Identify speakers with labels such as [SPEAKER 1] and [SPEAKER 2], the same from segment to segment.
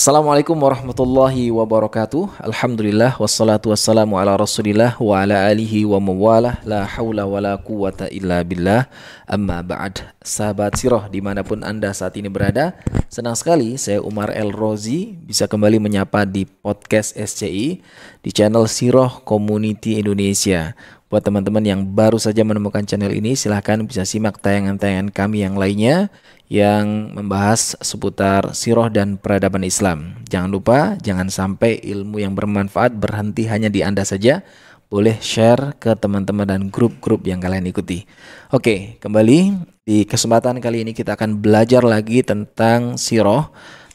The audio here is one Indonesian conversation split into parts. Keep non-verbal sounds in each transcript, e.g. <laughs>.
[SPEAKER 1] Assalamualaikum warahmatullahi wabarakatuh. Alhamdulillah wassalatu wassalamu ala Rasulillah wa ala alihi wa mawalah la haula wa la quwata illa billah. Amma ba'd. Sahabat Sirah di mana pun Anda saat ini berada, senang sekali saya Umar El Rozi bisa kembali menyapa di podcast SCI di channel Sirah Community Indonesia. Buat teman-teman yang baru saja menemukan channel ini, silahkan bisa simak tayangan-tayangan kami yang lainnya yang membahas seputar siroh dan peradaban Islam. Jangan lupa, jangan sampai ilmu yang bermanfaat berhenti hanya di Anda saja. Boleh share ke teman-teman dan grup-grup yang kalian ikuti. Oke, kembali di kesempatan kali ini kita akan belajar lagi tentang siroh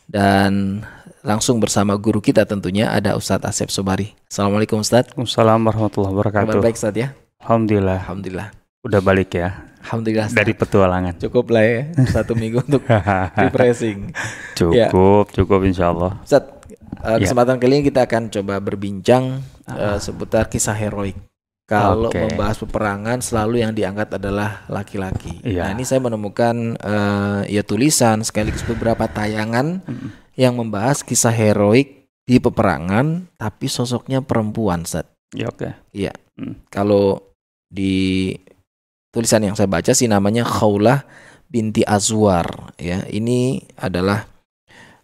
[SPEAKER 1] dan langsung bersama guru kita tentunya ada Ustadz Asep Sobari. Assalamualaikum Ustadz.
[SPEAKER 2] Assalamualaikum warahmatullahi wabarakatuh.
[SPEAKER 1] Kabar baik Ustadz ya?
[SPEAKER 2] Alhamdulillah.
[SPEAKER 1] Alhamdulillah.
[SPEAKER 2] Udah balik ya.
[SPEAKER 1] Alhamdulillah.
[SPEAKER 2] Dari petualangan.
[SPEAKER 1] Cukup lah ya satu minggu untuk <laughs> refreshing.
[SPEAKER 2] cukup, ya. cukup insya Allah.
[SPEAKER 1] Ustadz, uh, kesempatan ya. kali ini kita akan coba berbincang uh, seputar kisah heroik. Kalau okay. membahas peperangan selalu yang diangkat adalah laki-laki. Ya. Nah ini saya menemukan uh, ya tulisan sekaligus beberapa tayangan yang membahas kisah heroik di peperangan tapi sosoknya perempuan Sat.
[SPEAKER 2] Ya oke. Okay.
[SPEAKER 1] Iya. Hmm. Kalau di tulisan yang saya baca sih namanya Khaulah binti Azwar ya. Ini adalah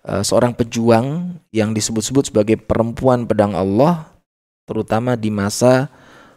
[SPEAKER 1] uh, seorang pejuang yang disebut-sebut sebagai perempuan pedang Allah terutama di masa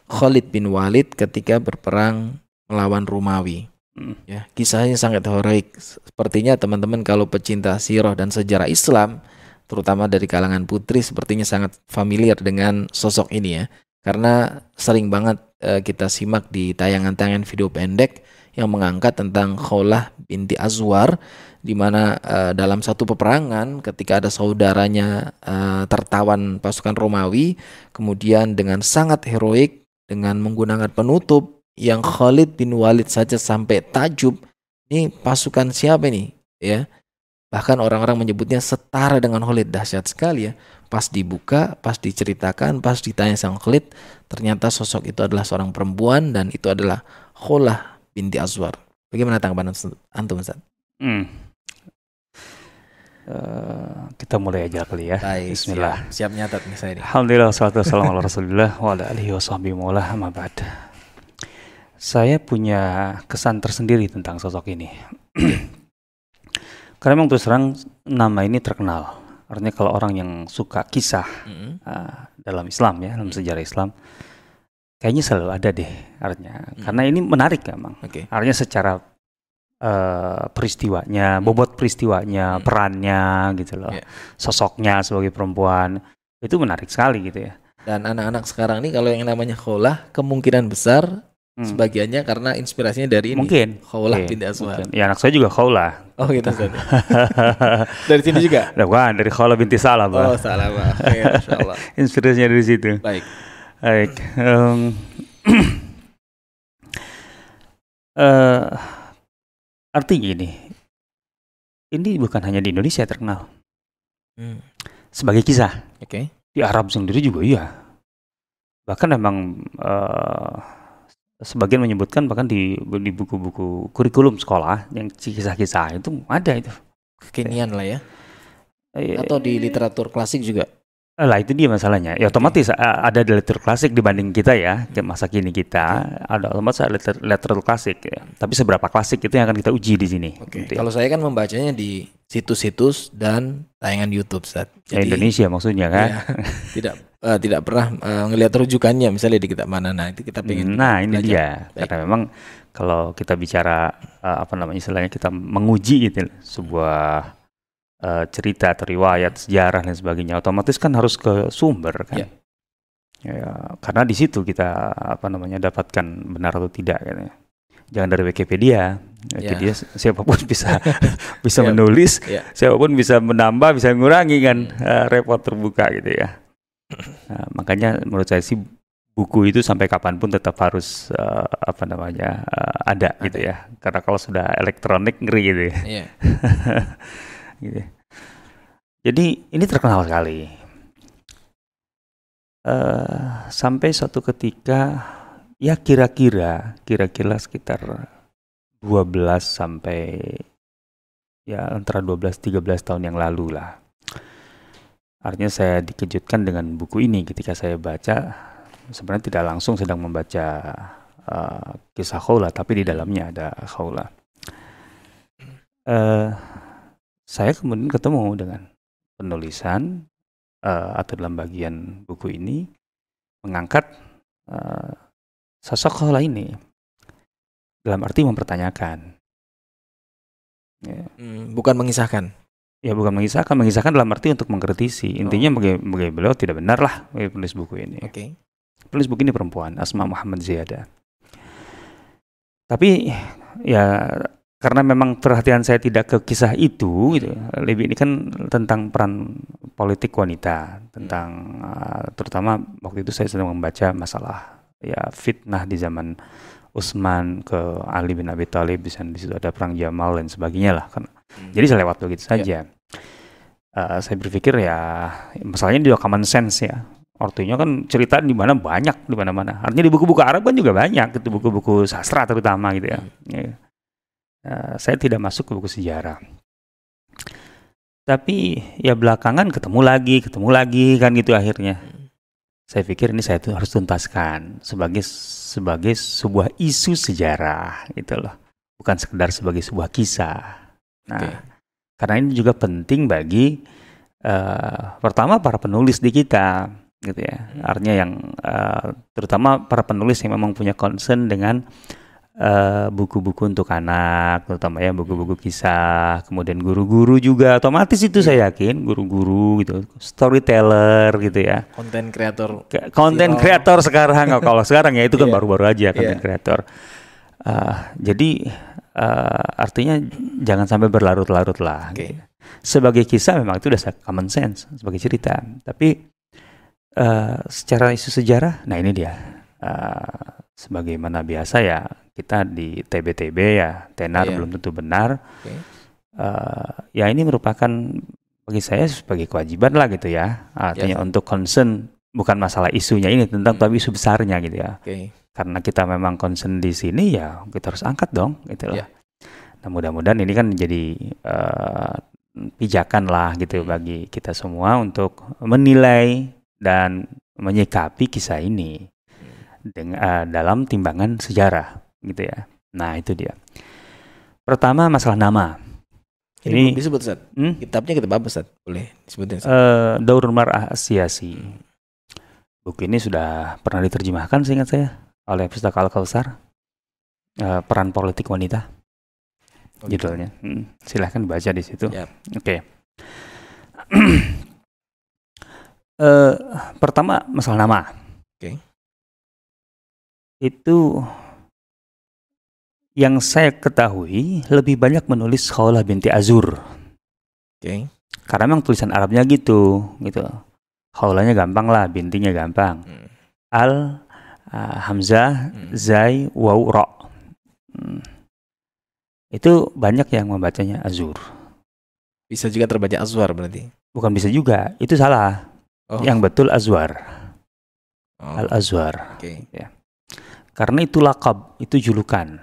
[SPEAKER 1] Khalid bin Walid ketika berperang melawan Romawi. Hmm. Ya, kisahnya sangat heroik. Sepertinya teman-teman kalau pecinta sirah dan sejarah Islam, terutama dari kalangan putri, sepertinya sangat familiar dengan sosok ini ya. Karena sering banget uh, kita simak di tayangan-tayangan video pendek yang mengangkat tentang Khawlah binti Azwar di mana uh, dalam satu peperangan ketika ada saudaranya uh, tertawan pasukan Romawi kemudian dengan sangat heroik dengan menggunakan penutup yang Khalid bin Walid saja sampai tajub ini pasukan siapa ini? Ya. Bahkan orang-orang menyebutnya setara dengan Khalid dahsyat sekali ya pas dibuka pas diceritakan pas ditanya sang Khalid ternyata sosok itu adalah seorang perempuan dan itu adalah Kholah binti Azwar bagaimana tanggapan antum Ustaz? Hmm.
[SPEAKER 2] Uh, kita mulai aja kali ya.
[SPEAKER 1] Baik, Bismillah. Siap, siap nyatat nih saya ini.
[SPEAKER 2] Alhamdulillah, salatu wassalamu ala rasulillah wa ala alihi wa sahbihi wa saya punya kesan tersendiri tentang sosok ini. <clears throat> Karena memang terus terang nama ini terkenal. Artinya kalau orang yang suka kisah mm-hmm. uh, dalam Islam ya, dalam sejarah Islam, kayaknya selalu ada deh artinya. Mm-hmm. Karena ini menarik memang. Okay. Artinya secara uh, peristiwanya, bobot peristiwanya, mm-hmm. perannya gitu loh, yeah. sosoknya sebagai perempuan itu menarik sekali gitu ya.
[SPEAKER 1] Dan anak-anak sekarang ini kalau yang namanya kholah kemungkinan besar Hmm. Sebagiannya karena inspirasinya dari ini.
[SPEAKER 2] Mungkin.
[SPEAKER 1] Khawlah okay. binti Aswad.
[SPEAKER 2] Ya anak saya juga Khawlah.
[SPEAKER 1] Oh gitu. <laughs> dari sini juga?
[SPEAKER 2] Bukan, dari Khawlah binti Salah,
[SPEAKER 1] Oh, Salah, Ya, Allah. <laughs>
[SPEAKER 2] inspirasinya dari situ.
[SPEAKER 1] Baik.
[SPEAKER 2] Baik. Um, uh, <clears throat> artinya gini. Ini bukan hanya di Indonesia terkenal. Hmm. Sebagai kisah.
[SPEAKER 1] Oke. Okay.
[SPEAKER 2] Di Arab sendiri juga iya. Bahkan memang uh, sebagian menyebutkan bahkan di di buku-buku kurikulum sekolah yang kisah-kisah itu ada itu
[SPEAKER 1] kekinian lah ya iya. atau di literatur klasik juga
[SPEAKER 2] lah itu dia masalahnya. Ya otomatis okay. ada di literatur klasik dibanding kita ya, masa kini kita okay. ada otomatis ada liter literatur klasik ya. Tapi seberapa klasik itu yang akan kita uji di sini.
[SPEAKER 1] Oke. Okay. Gitu. Kalau saya kan membacanya di situs-situs dan tayangan YouTube saat.
[SPEAKER 2] Ya, Indonesia maksudnya kan? Ya, <laughs>
[SPEAKER 1] tidak uh, tidak pernah uh, ngelihat rujukannya misalnya di kitab mana nah itu kita pengen.
[SPEAKER 2] Nah ini dia Baik. karena memang kalau kita bicara uh, apa namanya istilahnya kita menguji gitu sebuah uh, cerita atau riwayat sejarah dan sebagainya otomatis kan harus ke sumber kan yeah. ya karena di situ kita apa namanya dapatkan benar atau tidak ya. jangan dari Wikipedia Wikipedia yeah. siapa pun bisa <laughs> <laughs> bisa yeah. menulis yeah. siapa pun bisa menambah bisa mengurangi kan uh, repot terbuka gitu ya nah, makanya menurut saya sih buku itu sampai kapan pun tetap harus uh, apa namanya uh, ada, ada gitu ya karena kalau sudah elektronik ngeri gitu ya yeah. <laughs> gitu. Jadi ini terkenal sekali. Uh, sampai suatu ketika ya kira-kira kira-kira sekitar 12 sampai ya antara 12 13 tahun yang lalu lah. artinya saya dikejutkan dengan buku ini ketika saya baca sebenarnya tidak langsung sedang membaca uh, kisah Khawla tapi di dalamnya ada Khawla uh, saya kemudian ketemu dengan penulisan uh, atau dalam bagian buku ini mengangkat uh, sosok Khawla ini dalam arti mempertanyakan
[SPEAKER 1] Ya. Hmm, bukan mengisahkan.
[SPEAKER 2] Ya bukan mengisahkan, mengisahkan dalam arti untuk mengkritisi. Intinya oh. bagi, beliau tidak benar lah penulis buku ini.
[SPEAKER 1] Oke. Okay.
[SPEAKER 2] Penulis buku ini perempuan, Asma Muhammad Ziyada. Tapi ya karena memang perhatian saya tidak ke kisah itu, gitu. Lebih ini kan tentang peran politik wanita, tentang uh, terutama waktu itu saya sedang membaca masalah ya fitnah di zaman Utsman ke Ali bin Abi Thalib di sana di situ ada perang Jamal dan sebagainya lah kan. Hmm. Jadi saya lewat begitu iya. saja. Yeah. Uh, saya berpikir ya masalahnya juga common sense ya. Artinya kan cerita di mana banyak di mana-mana. Artinya di buku-buku Arab kan juga banyak itu buku-buku sastra terutama gitu ya. Hmm. Uh, saya tidak masuk ke buku sejarah. Tapi ya belakangan ketemu lagi, ketemu lagi kan gitu akhirnya. Hmm saya pikir ini saya tuh harus tuntaskan sebagai sebagai sebuah isu sejarah gitu loh bukan sekedar sebagai sebuah kisah nah okay. karena ini juga penting bagi uh, pertama para penulis di kita gitu ya artinya yang uh, terutama para penulis yang memang punya concern dengan Eh, buku-buku uh, untuk anak, terutama ya buku-buku kisah, kemudian guru-guru juga otomatis itu saya yakin guru-guru gitu, storyteller gitu ya.
[SPEAKER 1] Konten kreator.
[SPEAKER 2] Konten kreator sekarang kalau sekarang ya itu kan iya. baru-baru yeah. aja konten kreator. Yeah. Uh, jadi uh, artinya jangan sampai berlarut-larut lah. Okay. Gitu. Sebagai kisah memang itu udah common sense sebagai cerita, tapi uh, secara isu sejarah, nah ini dia. Uh, sebagaimana biasa ya kita di TBTB ya tenar yeah. belum tentu benar. Okay. Uh, eh, ya ini merupakan bagi saya sebagai kewajiban lah gitu ya artinya yeah. untuk concern bukan masalah isunya ini tentang hmm. tapi isu besarnya gitu ya. Okay. Karena kita memang concern di sini ya kita harus angkat dong gitu loh. Yeah. Nah mudah-mudahan ini kan jadi uh, pijakan lah gitu hmm. bagi kita semua untuk menilai dan menyikapi kisah ini dengan uh, dalam timbangan sejarah gitu ya. Nah, itu dia. Pertama masalah nama.
[SPEAKER 1] Ini, Ini disebut Ustaz. Hmm? Kitabnya kitab apa Ustaz? Boleh disebutin.
[SPEAKER 2] Uh, eh, Daurul Mar'ah Asyasi. Buku ini sudah pernah diterjemahkan seingat saya oleh Pustaka Al-Kausar. Uh, peran politik wanita. Oh, gitu. judulnya. Hmm. Silahkan baca di situ. Yep. Oke. Okay. <clears throat> uh, pertama masalah nama. Oke. Okay itu yang saya ketahui lebih banyak menulis Khawlah binti Azur. Oke. Okay. Karena memang tulisan Arabnya gitu, gitu. Khawlahnya gampang lah, bintinya gampang. Hmm. Al uh, Hamzah hmm. Zai Waw Ro. Hmm. Itu banyak yang membacanya Azur.
[SPEAKER 1] Bisa juga terbaca Azwar berarti.
[SPEAKER 2] Bukan bisa juga, itu salah. Oh. Yang betul Azwar. Oh. Al Azwar. Oke. Okay. Ya. Karena itu lakab, itu julukan.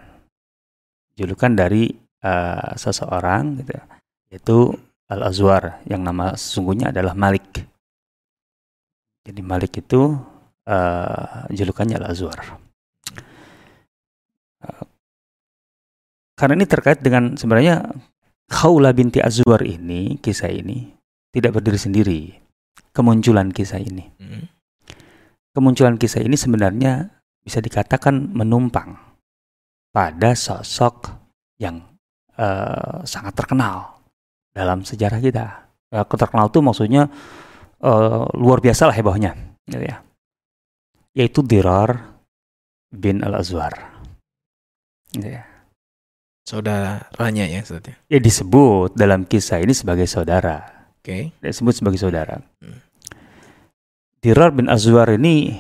[SPEAKER 2] Julukan dari uh, seseorang gitu, ya, yaitu Al-Azwar yang nama sesungguhnya adalah Malik. Jadi Malik itu uh, julukannya Al-Azwar. Uh, karena ini terkait dengan sebenarnya Khawla binti Azwar ini, kisah ini tidak berdiri sendiri. Kemunculan kisah ini. Hmm. Kemunculan kisah ini sebenarnya bisa dikatakan menumpang pada sosok yang uh, sangat terkenal dalam sejarah kita. Uh, terkenal itu maksudnya uh, luar biasa lah hebohnya, gitu ya. Yaitu Dirar bin Al-Azwar.
[SPEAKER 1] Gitu ya. Saudaranya ya, saudara.
[SPEAKER 2] Ya disebut dalam kisah ini sebagai saudara.
[SPEAKER 1] Oke. Okay.
[SPEAKER 2] Disebut sebagai saudara. Hmm. Dirar bin Azwar ini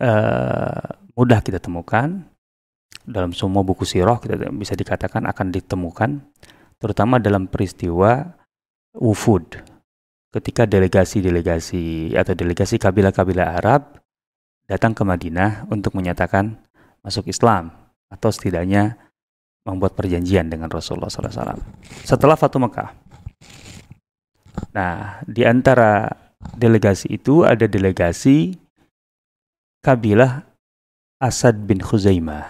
[SPEAKER 2] uh, mudah kita temukan. Dalam semua buku sirah kita bisa dikatakan akan ditemukan terutama dalam peristiwa wufud ketika delegasi-delegasi atau delegasi kabilah-kabilah Arab datang ke Madinah untuk menyatakan masuk Islam atau setidaknya membuat perjanjian dengan Rasulullah SAW setelah Fatu Mekah. Nah, di antara delegasi itu ada delegasi kabilah Asad bin Khuzaimah.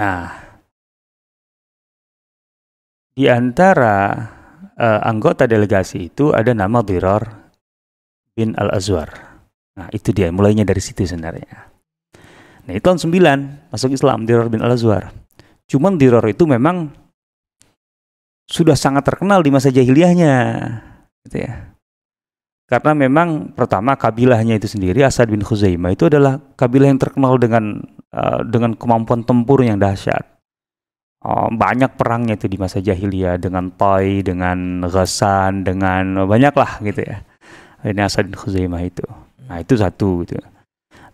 [SPEAKER 2] Nah, di antara uh, anggota delegasi itu ada nama Dirar bin Al-Azwar. Nah, itu dia mulainya dari situ sebenarnya. Nah, itu tahun 9 masuk Islam Dirar bin Al-Azwar. Cuman Dirar itu memang sudah sangat terkenal di masa jahiliyahnya. Gitu ya. Karena memang pertama kabilahnya itu sendiri Asad bin Khuzaimah itu adalah kabilah yang terkenal dengan uh, dengan kemampuan tempur yang dahsyat. Uh, banyak perangnya itu di masa jahiliyah dengan Tai, dengan Ghassan, dengan banyak lah gitu ya. Ini Asad bin Khuzaimah itu. Nah itu satu gitu.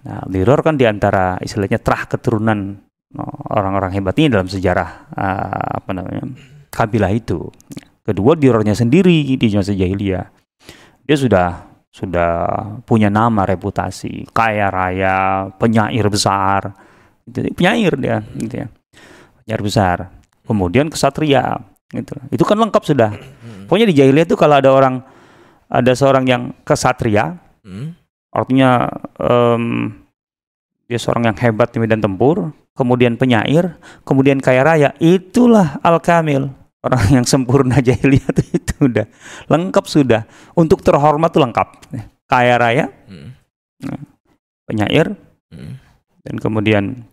[SPEAKER 2] Nah Liror kan di antara istilahnya terah keturunan uh, orang-orang hebat ini dalam sejarah uh, apa namanya kabilah itu. Kedua Dirornya sendiri di masa jahiliyah dia sudah sudah punya nama reputasi. Kaya raya penyair besar. Gitu. penyair dia gitu ya. Penyair besar. Kemudian kesatria gitu. Itu kan lengkap sudah. Pokoknya di jahiliyah itu kalau ada orang ada seorang yang kesatria hmm. artinya um, dia seorang yang hebat di medan tempur kemudian penyair kemudian kaya raya itulah al kamil orang <laughs> yang sempurna jahiliyah itu, itu udah lengkap sudah untuk terhormat tuh lengkap kaya raya hmm. Penyair hmm. dan kemudian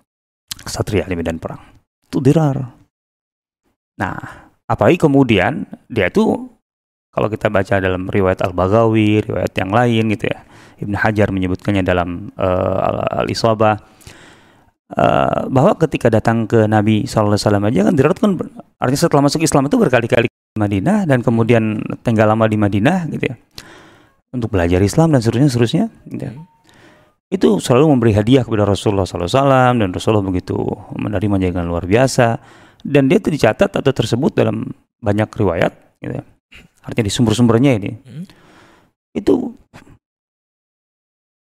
[SPEAKER 2] kesatria di medan perang itu dirar nah apalagi kemudian dia tuh kalau kita baca dalam riwayat al-Baghawi riwayat yang lain gitu ya Ibnu Hajar menyebutkannya dalam uh, al-Isabah Uh, bahwa ketika datang ke Nabi SAW aja kan Dirar kan artinya setelah masuk Islam itu berkali-kali ke Madinah dan kemudian tinggal lama di Madinah gitu ya untuk belajar Islam dan seterusnya seterusnya gitu ya. itu selalu memberi hadiah kepada Rasulullah SAW dan Rasulullah begitu menerima dengan luar biasa dan dia itu dicatat atau tersebut dalam banyak riwayat gitu ya. artinya di sumber-sumbernya ini hmm. itu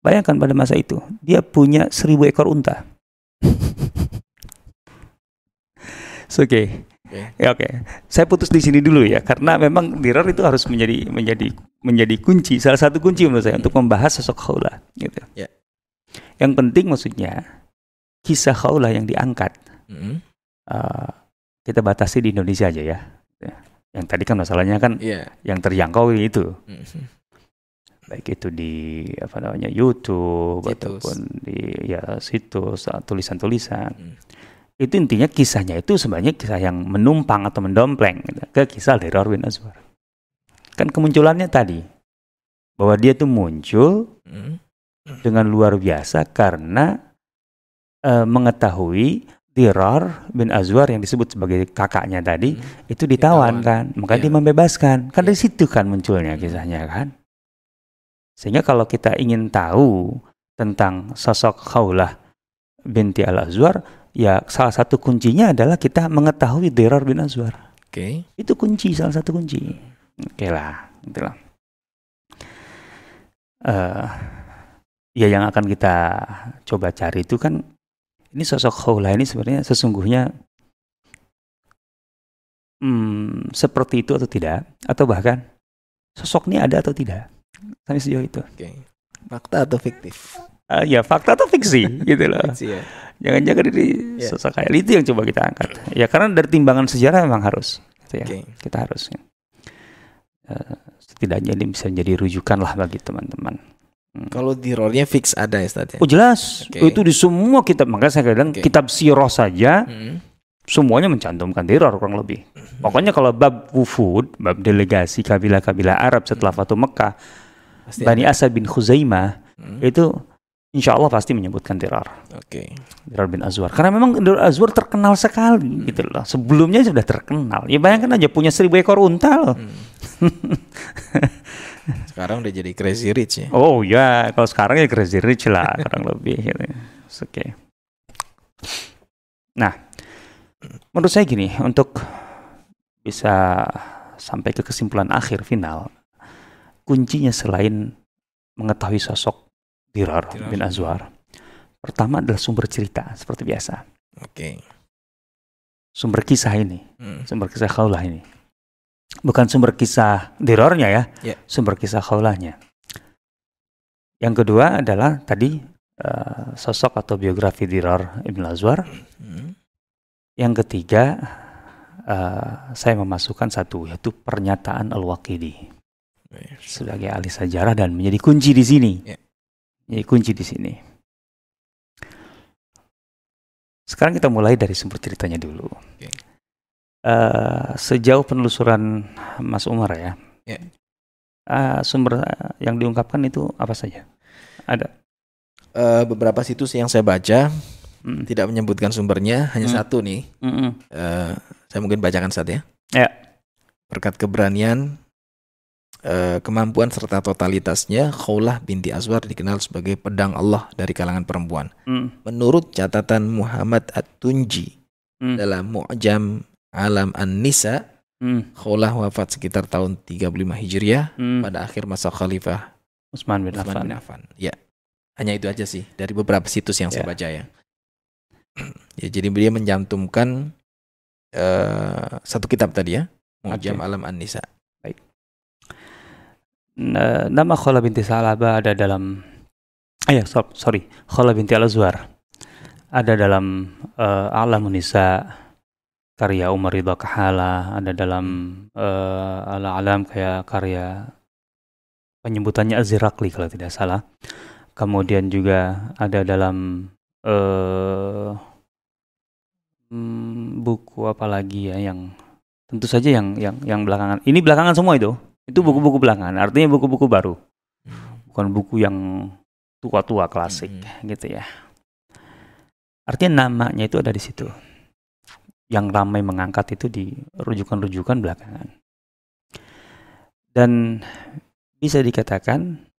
[SPEAKER 2] bayangkan pada masa itu dia punya seribu ekor unta Oke. Okay. Okay. Ya oke. Okay. Saya putus di sini dulu ya karena memang mirror itu harus menjadi menjadi menjadi kunci salah satu kunci menurut saya untuk membahas sosok Khawlah gitu. Yeah. Yang penting maksudnya kisah Khawlah yang diangkat. Mm -hmm. uh, kita batasi di Indonesia aja ya. Yang tadi kan masalahnya kan yeah. yang terjangkau itu. Mm -hmm baik itu di apa namanya YouTube situs. ataupun di ya situs tulisan-tulisan hmm. Itu intinya kisahnya itu sebenarnya kisah yang menumpang atau mendompleng gitu, ke kisah dari Arwin Azwar kan kemunculannya tadi bahwa dia tuh muncul hmm. dengan luar biasa karena uh, mengetahui Dirar bin Azwar yang disebut sebagai kakaknya tadi hmm. itu ditawan, ditawan kan maka yeah. dia membebaskan kan yeah. dari situ kan munculnya kisahnya kan sehingga kalau kita ingin tahu tentang sosok Khawlah binti Al-Azwar, ya salah satu kuncinya adalah kita mengetahui Dirar bin Azwar. Oke. Okay. Itu kunci, salah satu kunci. Oke okay lah, itulah. Uh, ya yang akan kita coba cari itu kan ini sosok Khawlah ini sebenarnya sesungguhnya hmm, seperti itu atau tidak atau bahkan sosok ini ada atau tidak sampai sejauh itu. Oke. Okay.
[SPEAKER 1] Fakta atau fiktif?
[SPEAKER 2] Uh, ya fakta atau fiksi gitu loh. Fiksi ya. Jangan-jangan ini yeah. sosok kayak itu yang coba kita angkat. Ya karena dari timbangan sejarah memang harus. Gitu ya. Okay. Kita harus. Ya. Uh, setidaknya ini bisa jadi rujukan lah bagi teman-teman.
[SPEAKER 1] Hmm. Kalau di rollnya fix ada ya
[SPEAKER 2] Oh jelas. Okay. Itu di semua kitab. Makanya saya bilang okay. kitab siroh saja. Hmm semuanya mencantumkan teror kurang lebih. Pokoknya kalau bab wufud, bab delegasi kabilah-kabilah Arab setelah Fatu Mekah, pasti Bani Asad bin Khuzaimah hmm. itu insya Allah pasti menyebutkan teror. Oke. Okay. Teror bin Azwar. Karena memang teror Azwar terkenal sekali hmm. gitu loh. Sebelumnya sudah terkenal. Ya bayangkan aja punya seribu ekor unta loh. Hmm.
[SPEAKER 1] sekarang udah jadi crazy rich ya.
[SPEAKER 2] Oh ya, kalau sekarang ya crazy rich lah <laughs> kurang lebih gitu. Oke. Okay. Nah, menurut saya gini, untuk bisa sampai ke kesimpulan akhir final, kuncinya selain mengetahui sosok Dirar, Dirar. bin Azwar, pertama adalah sumber cerita seperti biasa. Oke. Okay. Sumber kisah ini, hmm. sumber kisah kaulah ini. bukan sumber kisah dirornya ya,
[SPEAKER 1] Ya.
[SPEAKER 2] sumber kisah khaulahnya. Yang kedua adalah tadi eh, sosok atau biografi diror Ibn Azwar.
[SPEAKER 1] Hmm.
[SPEAKER 2] Yang ketiga eh, saya memasukkan satu yaitu pernyataan Al-Waqidi sebagai ahli sejarah dan menjadi kunci di sini.
[SPEAKER 1] Ya.
[SPEAKER 2] Menjadi kunci di sini. Sekarang kita mulai dari sumber ceritanya dulu.
[SPEAKER 1] Oke.
[SPEAKER 2] Eh, sejauh penelusuran Mas Umar ya,
[SPEAKER 1] Ya.
[SPEAKER 2] eh, sumber eh, yang diungkapkan itu apa saja? Ada.
[SPEAKER 1] Eh, beberapa situs yang saya baca
[SPEAKER 2] Mm,
[SPEAKER 1] tidak menyebutkan sumbernya, hanya
[SPEAKER 2] Hmm.
[SPEAKER 1] satu nih.
[SPEAKER 2] mm, mm.
[SPEAKER 1] Eh, saya mungkin bacakan saat ya.
[SPEAKER 2] Ya.
[SPEAKER 1] Berkat keberanian, kemampuan serta totalitasnya, Khawlah binti Azwar dikenal sebagai pedang Allah dari kalangan perempuan.
[SPEAKER 2] Mm,
[SPEAKER 1] Menurut catatan Muhammad At-Tunji
[SPEAKER 2] mm,
[SPEAKER 1] dalam Mu'jam Alam An-Nisa,
[SPEAKER 2] mm,
[SPEAKER 1] Khawlah wafat sekitar tahun 35 Hijriah
[SPEAKER 2] mm.
[SPEAKER 1] pada akhir masa Khalifah
[SPEAKER 2] Utsman bin
[SPEAKER 1] Utsman
[SPEAKER 2] Affan.
[SPEAKER 1] bin Affan. Ya, hanya itu aja sih dari beberapa situs yang saya
[SPEAKER 2] Ya.
[SPEAKER 1] baca ya. <clears throat> ya, jadi dia mencantumkan eh, satu kitab tadi ya, Mu'jam
[SPEAKER 2] Oke.
[SPEAKER 1] Alam An-Nisa.
[SPEAKER 2] Nama Khala binti Salaba ada dalam so- sorry Khala binti Al-Azwar. Ada dalam uh, Alamun Nisa karya Umar Ridha Kahala ada dalam uh, Al-Alam kayak karya penyebutannya Az-Zirakli kalau tidak salah. Kemudian juga ada dalam eh hmm, buku apa lagi ya yang tentu saja yang yang yang belakangan ini belakangan semua itu itu buku-buku belakangan artinya buku-buku baru. Bukan buku yang tua-tua klasik gitu ya. Artinya namanya itu ada di situ. Yang ramai mengangkat itu di rujukan-rujukan belakangan dan bisa dikatakan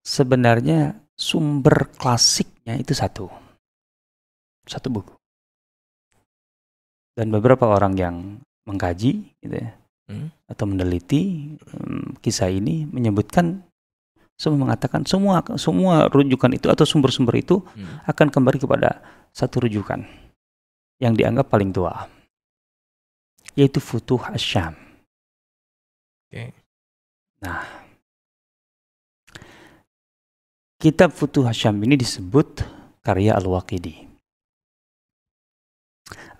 [SPEAKER 2] sebenarnya sumber klasiknya itu satu. Satu buku. Dan beberapa orang yang mengkaji gitu ya
[SPEAKER 1] Hmm.
[SPEAKER 2] atau meneliti em, kisah ini menyebutkan semua mengatakan semua semua rujukan itu atau sumber-sumber itu
[SPEAKER 1] Hmm.
[SPEAKER 2] akan kembali kepada satu rujukan yang dianggap paling tua yaitu Futuh Asyam.
[SPEAKER 1] Oke.
[SPEAKER 2] Nah, kitab Futuh Asyam ini disebut karya Al-Waqidi.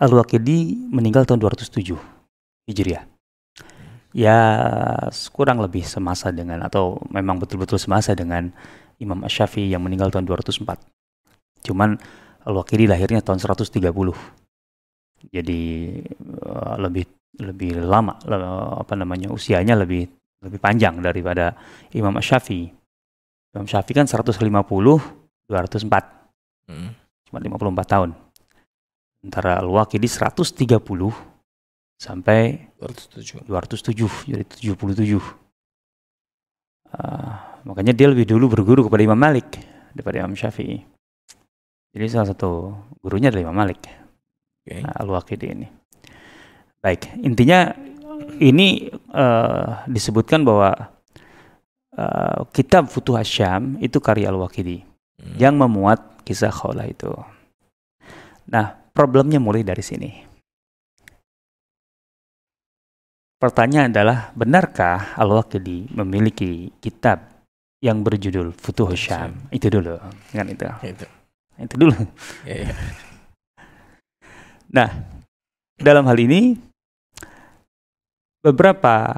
[SPEAKER 2] Al-Waqidi meninggal tahun 207 Hijriah. Ya, kurang lebih semasa dengan atau memang betul-betul semasa dengan Imam Asy-Syafi'i yang meninggal tahun 204. Cuman Al-Waqidi lahirnya tahun 130. Jadi eh, lebih lebih lama apa namanya usianya lebih lebih panjang daripada Imam Asy-Syafi'i. Imam Syafi'i kan 150 204
[SPEAKER 1] Hmm.
[SPEAKER 2] cuma 54 tahun. Sementara Al-Waqidi 130 sampai
[SPEAKER 1] 207.
[SPEAKER 2] 207 jadi 77 Ah, makanya dia lebih dulu berguru kepada Imam Malik daripada Imam Syafi'i jadi salah satu gurunya adalah Imam Malik
[SPEAKER 1] Oke.
[SPEAKER 2] nah, Al-Waqidi ini baik intinya ini eh, disebutkan bahwa eh, kitab Futuh Asyam itu karya Al-Waqidi
[SPEAKER 1] Hmm.
[SPEAKER 2] yang memuat kisah Khawlah itu nah problemnya mulai dari sini Pertanyaan adalah, benarkah Al-Waqidi memiliki kitab yang berjudul Futuh Syam? Itu dulu, kan itu.
[SPEAKER 1] Itu.
[SPEAKER 2] Itu dulu.
[SPEAKER 1] Ya, ya.
[SPEAKER 2] Nah, dalam hal ini beberapa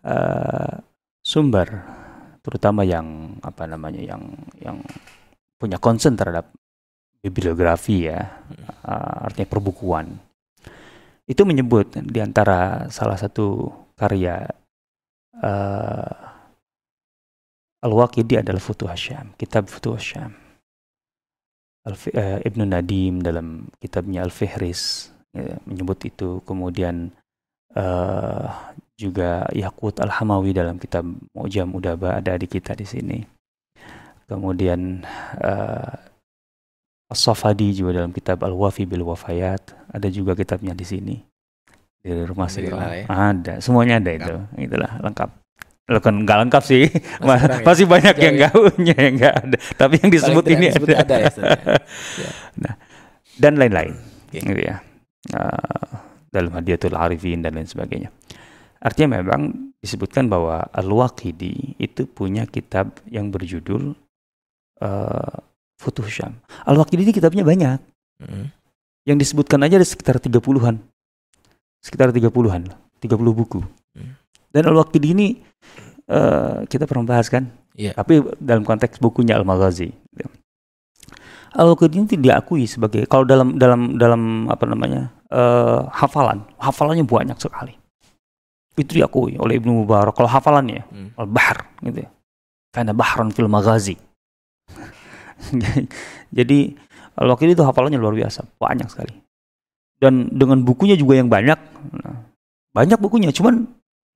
[SPEAKER 2] eh, sumber, terutama yang apa namanya, yang yang punya concern terhadap bibliografi ya, eh, artinya perbukuan, itu menyebut di antara salah satu karya eh, Al-Waqidi adalah Futuh Syam, kitab Futuh Syam. Al- eh, Ibnu Nadim dalam kitabnya Al-Fihris ya, menyebut itu. Kemudian eh, juga Yaqut Al-Hamawi dalam kitab Mu'jam Udaba ada di kita di sini. Kemudian As-Safadi juga dalam kitab Al-Wafi bil Wafayat ada juga kitabnya di sini di rumah Sirah.
[SPEAKER 1] ya.
[SPEAKER 2] Ada, semuanya ada itu. Itulah lengkap. Loh, kan nggak lengkap sih. Ma-
[SPEAKER 1] kurang ya?
[SPEAKER 2] Masih banyak
[SPEAKER 1] Jauh
[SPEAKER 2] yang
[SPEAKER 1] ya?
[SPEAKER 2] nggak punya yang nggak ada. Tapi yang disebut ini
[SPEAKER 1] disebut
[SPEAKER 2] ada.
[SPEAKER 1] ada ya, ya? <laughs> Ya.
[SPEAKER 2] nah, dan lain-lain.
[SPEAKER 1] Oke.
[SPEAKER 2] Gitu ya. Eh, dalam hadiatul arifin dan lain sebagainya. Artinya memang disebutkan bahwa Al-Waqidi itu punya kitab yang berjudul uh, Futuh Syam. Al-Waqidi ini kitabnya banyak. Hmm. Yang disebutkan aja ada sekitar 30-an. Sekitar 30-an, 30 buku. Hmm. Dan Al-Waqidi ini uh, kita pernah bahas kan? Yeah. Tapi dalam konteks bukunya Al-Maghazi. Al-Waqidi ini diakui sebagai kalau dalam dalam dalam apa namanya? Uh, hafalan. Hafalannya banyak sekali itu diakui oleh Ibnu Mubarak kalau hafalannya hmm. al-bahr gitu ya karena bahran fil maghazi <laughs> jadi al-wakil itu hafalannya luar biasa banyak sekali dan dengan bukunya juga yang banyak nah, banyak bukunya cuman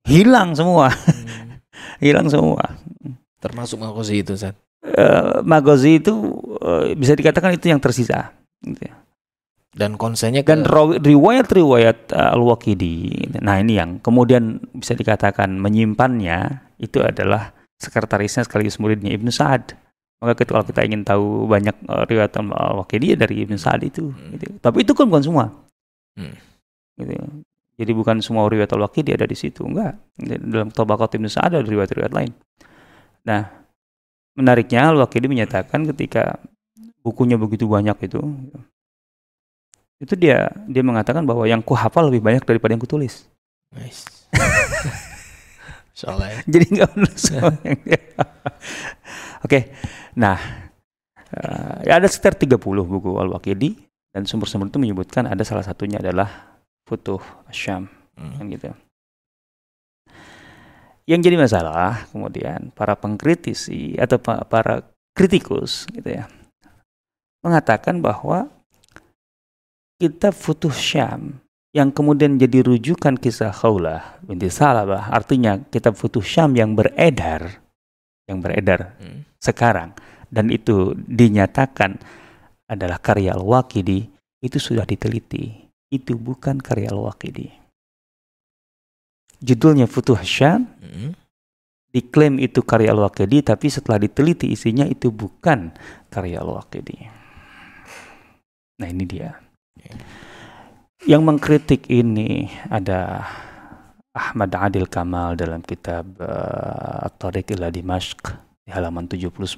[SPEAKER 2] hilang semua hmm. <laughs> hilang semua
[SPEAKER 1] termasuk maghazi itu Zat
[SPEAKER 2] uh, maghazi itu uh, bisa dikatakan itu yang tersisa gitu ya
[SPEAKER 1] dan konsennya
[SPEAKER 2] ke... dan riwayat-riwayat uh, Al-Waqidi. Nah, ini yang kemudian bisa dikatakan menyimpannya itu adalah sekretarisnya sekaligus muridnya Ibnu Sa'ad. Maka kita, kalau kita ingin tahu banyak uh, riwayat Al-Waqidi ya dari Ibnu Sa'ad itu. Hmm. Gitu. Tapi itu kan bukan semua. Hmm. Gitu. Jadi bukan semua riwayat Al-Waqidi ada di situ, enggak. Dalam Tabaqat Ibnu Sa'ad ada riwayat-riwayat lain. Nah, menariknya Al-Waqidi menyatakan ketika bukunya begitu banyak itu itu dia dia mengatakan bahwa yang ku hafal lebih banyak daripada yang ku tulis. Nice. <laughs> Soalnya. <laughs> Jadi nggak menulis Oke, nah uh, ya ada sekitar 30 buku Al-Waqidi dan sumber-sumber itu menyebutkan ada salah satunya adalah Futuh Asyam hmm. kan gitu. Yang jadi masalah kemudian para pengkritisi atau para kritikus gitu ya mengatakan bahwa kitab Futuh Syam yang kemudian jadi rujukan kisah Khawlah binti Salabah artinya kitab Futuh Syam yang beredar yang beredar hmm. sekarang. Dan itu dinyatakan adalah karya Al-Waqidi itu sudah diteliti. Itu bukan karya Al-Waqidi. Judulnya Futuh Syam. Hmm. diklaim itu karya Al-Waqidi tapi setelah diteliti isinya itu bukan karya Al-Waqidi. Nah ini dia. Yang mengkritik ini ada Ahmad Adil Kamal dalam kitab uh, At-Tariq ila Dimashq di halaman 79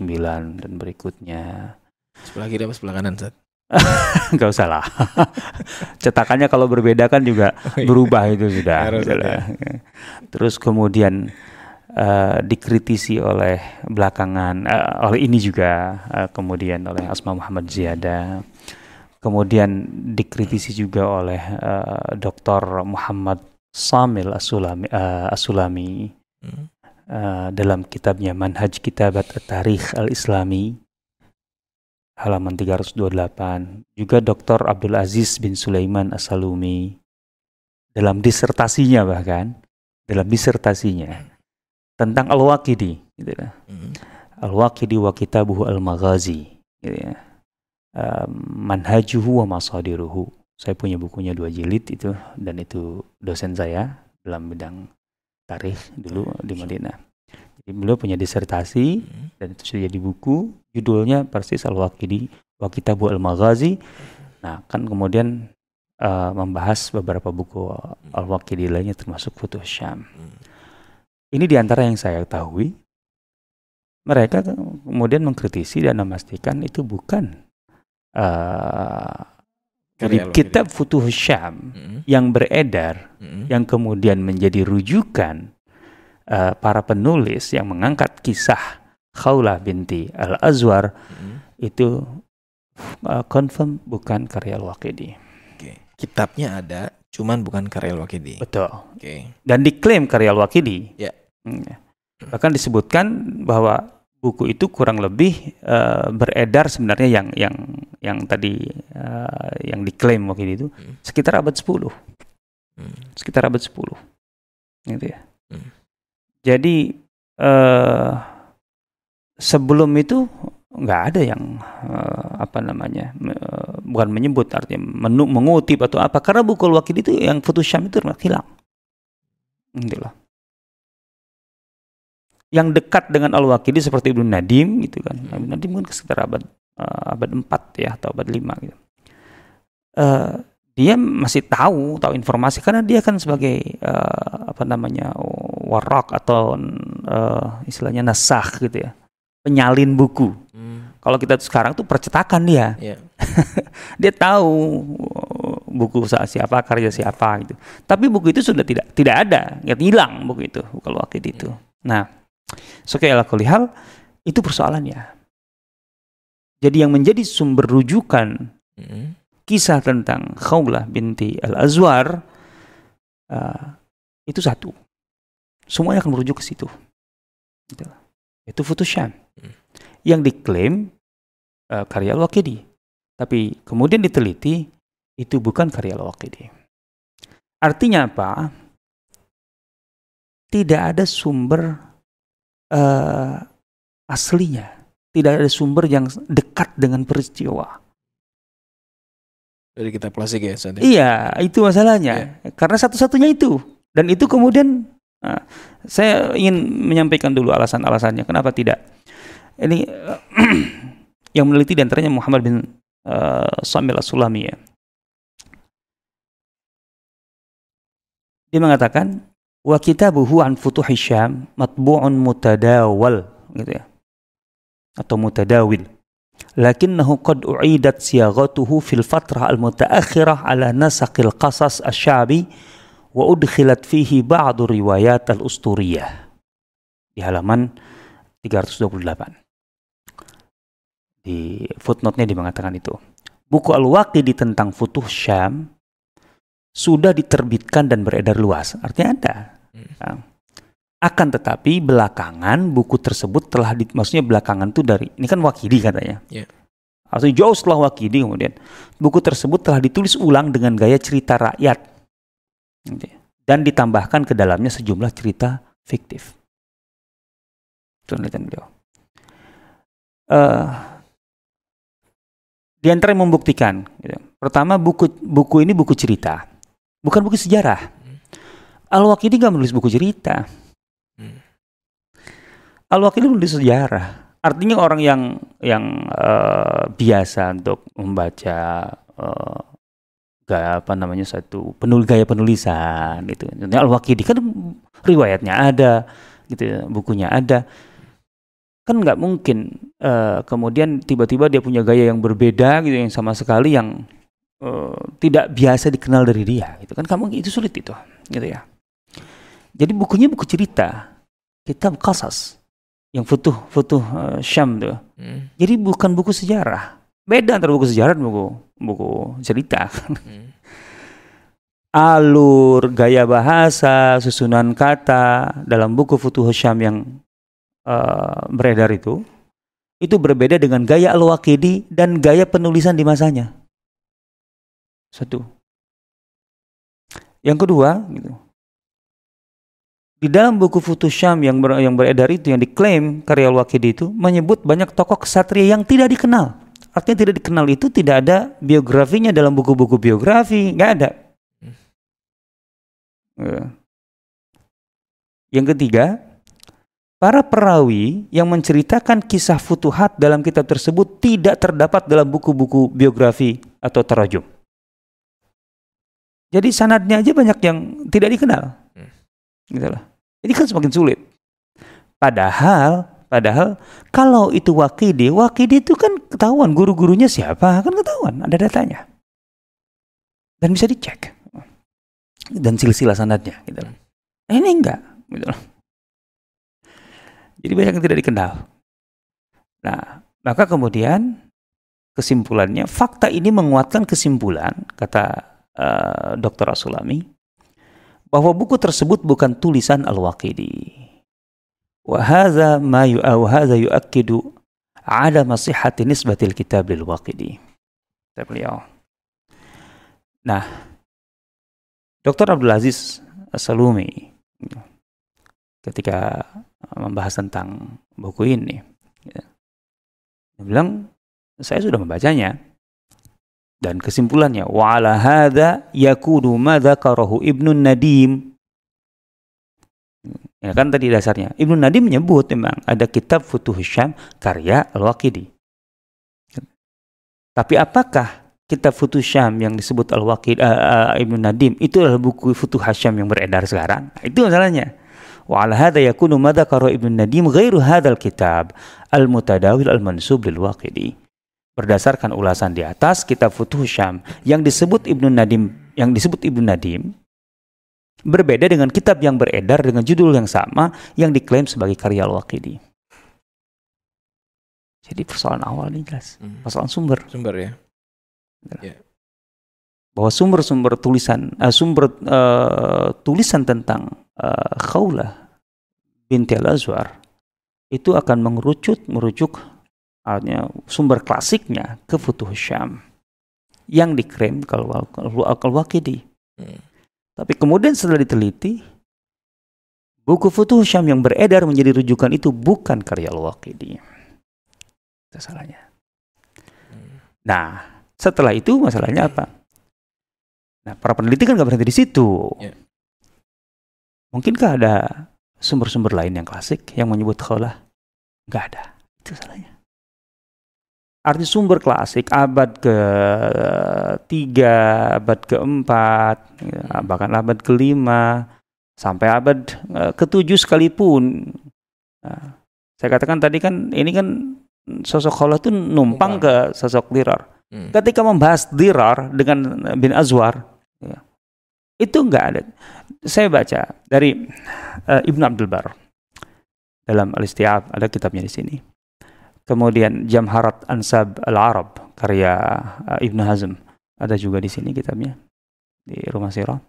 [SPEAKER 2] dan berikutnya.
[SPEAKER 1] Sebelah kiri apa sebelah kanan, Zat? <laughs>
[SPEAKER 2] Gak usah lah. <laughs> Cetakannya kalau berbeda kan juga oh, iya. berubah itu sudah. Gitu ya. Terus kemudian uh, dikritisi oleh belakangan, uh, oleh ini juga, uh, kemudian oleh Asma Muhammad Ziyada kemudian dikritisi juga oleh uh, Dr. Muhammad Samil Asulami, uh, Asulami hmm. uh, dalam kitabnya Manhaj Kitabat Tarikh Al-Islami halaman 328 juga Dr. Abdul Aziz bin Sulaiman Asalumi dalam disertasinya bahkan dalam disertasinya tentang Al-Waqidi gitu ya. Hmm. Al-Waqidi wa Kitabuhu Al-Maghazi gitu ya manhajuhu wa masadiruhu. Saya punya bukunya dua jilid itu dan itu dosen saya dalam bidang tarikh dulu di Madinah. Jadi beliau punya disertasi hmm. dan itu sudah jadi buku. Judulnya persis Al-Waqidi wa Kitabu Al-Maghazi. Nah, kan kemudian uh, membahas beberapa buku Al-Waqidi lainnya termasuk Futuh Syam. Hmm. Ini di antara yang saya ketahui. Mereka kemudian mengkritisi dan memastikan itu bukan uh, di kitab Futuh Syam mm-hmm. yang beredar mm-hmm. yang kemudian menjadi rujukan uh, para penulis yang mengangkat kisah Khawlah binti Al-Azwar mm-hmm. itu uh, confirm bukan karya Al-Waqidi.
[SPEAKER 1] Okay. Kitabnya ada, cuman bukan karya Al-Waqidi.
[SPEAKER 2] Betul. Okay. Dan diklaim karya Al-Waqidi. Yeah. Hmm. Bahkan disebutkan bahwa buku itu kurang lebih uh, beredar sebenarnya yang yang yang tadi uh, yang diklaim waktu itu hmm. sekitar abad 10. Hmm. Sekitar abad 10. Gitu ya. Hmm. Jadi uh, sebelum itu nggak ada yang uh, apa namanya uh, bukan menyebut artinya menu, mengutip atau apa karena buku wakil itu yang Futusyam itu hilang. Gitu loh yang dekat dengan Al-Waqidi seperti Ibnu Nadim gitu kan. Hmm. Ibnu Nadim kan sekitar abad uh, abad 4 ya atau abad 5 gitu. Uh, dia masih tahu tahu informasi karena dia kan sebagai uh, apa namanya warok atau uh, istilahnya nasah gitu ya penyalin buku hmm. kalau kita sekarang tuh percetakan dia yeah. <laughs> dia tahu buku siapa karya siapa gitu tapi buku itu sudah tidak tidak ada ya hilang buku itu kalau wakil itu hmm. nah so, hal itu persoalannya jadi yang menjadi sumber rujukan hmm kisah tentang Khawlah binti Al-Azwar uh, itu satu. Semuanya akan merujuk ke situ. Gitu. Itu Futus Syam. Hmm. Yang diklaim uh, karya Al-Waqidi. Tapi kemudian diteliti itu bukan karya Al-Waqidi. Artinya apa? Tidak ada sumber uh, aslinya. Tidak ada sumber yang dekat dengan peristiwa
[SPEAKER 1] dari kita plastik ya Ustaz? Ya?
[SPEAKER 2] Iya, itu masalahnya. Ya. Karena satu-satunya itu. Dan itu kemudian nah, saya ingin menyampaikan dulu alasan-alasannya kenapa tidak. Ini <clears throat> yang meneliti di antaranya Muhammad bin uh, Samil As-Sulami ya. Dia mengatakan wa kitabuhu an futuh Syam matbu'un mutadawal gitu ya. Atau mutadawil. Lakinnahu qad u'idat siyaghatuhu fil fatrah al-mutaakhirah ala nasaqil qasas asyabi wa udkhilat fihi ba'du riwayat al-usturiyah. Di halaman 328 di footnote-nya dia mengatakan itu. Buku Al-Waqidi tentang Futuh Syam sudah diterbitkan dan beredar luas. Artinya ada Nah, akan tetapi belakangan buku tersebut telah di, maksudnya belakangan itu dari ini kan Wakidi katanya. Yeah. Artinya jauh setelah Wakidi kemudian buku tersebut telah ditulis ulang dengan gaya cerita rakyat dan ditambahkan ke dalamnya sejumlah cerita fiktif. Penelitian beliau. Uh, di antara yang membuktikan, gitu. pertama buku buku ini buku cerita, bukan buku sejarah. Hmm. Al-Waqidi nggak menulis buku cerita Al-Wakil menulis sejarah. Artinya orang yang yang uh, biasa untuk membaca uh, gaya apa namanya satu penul gaya penulisan itu. Al-Waqidi kan riwayatnya ada gitu ya, bukunya ada. Kan nggak mungkin uh, kemudian tiba-tiba dia punya gaya yang berbeda gitu yang sama sekali yang uh, tidak biasa dikenal dari dia gitu kan kamu itu sulit itu gitu ya. Jadi bukunya buku cerita, kitab kasas yang futuh futuh uh, Syam tuh. Hmm. Jadi bukan buku sejarah. Beda antara buku sejarah dan buku buku cerita. Hmm. <laughs> Alur, gaya bahasa, susunan kata dalam buku Futuh Syam yang uh, beredar itu itu berbeda dengan gaya Al-Waqidi dan gaya penulisan di masanya. Satu. Yang kedua, gitu di dalam buku Futusham yang ber, yang beredar itu yang diklaim karya Al-Waqidi itu menyebut banyak tokoh kesatria yang tidak dikenal. Artinya tidak dikenal itu tidak ada biografinya dalam buku-buku biografi, nggak ada. Ya. Yang ketiga, para perawi yang menceritakan kisah futuhat dalam kitab tersebut tidak terdapat dalam buku-buku biografi atau terajum. Jadi sanadnya aja banyak yang tidak dikenal. Gitu loh. Ini kan semakin sulit. Padahal, padahal kalau itu wakidi, wakidi itu kan ketahuan guru-gurunya siapa, kan ketahuan, ada datanya. Dan bisa dicek. Dan silsilah sanadnya gitu loh. Nah, ini enggak, gitu loh. Jadi banyak yang tidak dikenal. Nah, maka kemudian kesimpulannya, fakta ini menguatkan kesimpulan, kata uh, eh, Dr. Rasulami, bahwa buku tersebut bukan tulisan Al-Waqidi. Wa hadza ma yu'aw hadza yu'akkidu ala masihhati nisbatil kitab lil Waqidi. Beliau. Nah, Dr. Abdul Aziz Salumi ketika membahas tentang buku ini, ya, dia bilang saya sudah membacanya dan kesimpulannya wa ala hadza yakunu ma dzakarahu Ibnu Nadim. Ya kan tadi dasarnya. Ibnu Nadim menyebut memang ada kitab Futuh Syam karya Al-Waqidi. Tapi apakah kitab Futuh Syam yang disebut Al-Waqid uh, uh, Ibnu Nadim itu adalah buku Futuh Hasyam yang beredar sekarang. Itu masalahnya. Wa ala hadha yakunu ma dzakara Ibnu Nadim ghairu hadzal kitab al-mutadawil al-mansub lil Waqidi. Berdasarkan ulasan di atas kitab Futuh Syam yang disebut Ibnu Nadim yang disebut Ibnu Nadim berbeda dengan kitab yang beredar dengan judul yang sama yang diklaim sebagai karya Al-Waqidi. Jadi persoalan awal ini jelas,
[SPEAKER 1] Hmm.
[SPEAKER 2] persoalan sumber.
[SPEAKER 1] Sumber ya.
[SPEAKER 2] bahwa sumber-sumber tulisan uh, sumber uh, tulisan tentang uh, Khawlah binti Al-Azwar itu akan mengerucut merujuk artinya sumber klasiknya ke Futuh Syam yang diklaim kalau Al-Waqidi.
[SPEAKER 1] Hmm.
[SPEAKER 2] Tapi kemudian setelah diteliti buku Futuh Syam yang beredar menjadi rujukan itu bukan karya Al-Waqidi. Itu salahnya.
[SPEAKER 1] Hmm.
[SPEAKER 2] Nah, setelah itu masalahnya apa? Nah, para peneliti kan nggak berhenti di situ.
[SPEAKER 1] Ya.
[SPEAKER 2] Mungkinkah ada sumber-sumber lain yang klasik yang menyebut khawlah? Nggak ada. Itu salahnya. Arti sumber klasik abad ke tiga, abad keempat, ya, bahkan abad kelima, sampai abad eh, ketujuh sekalipun. Nah, saya katakan tadi kan ini kan sosok khawlah itu numpang
[SPEAKER 1] Numpang.
[SPEAKER 2] ke sosok dirar
[SPEAKER 1] Hmm.
[SPEAKER 2] ketika membahas dirar dengan bin Azwar ya, itu enggak ada saya baca dari eh, Ibnu Abdul Bar dalam Al-Istiab ada kitabnya di sini kemudian Jamharat Ansab Al-Arab karya eh, Ibnu Hazm ada juga di sini kitabnya di rumah sirah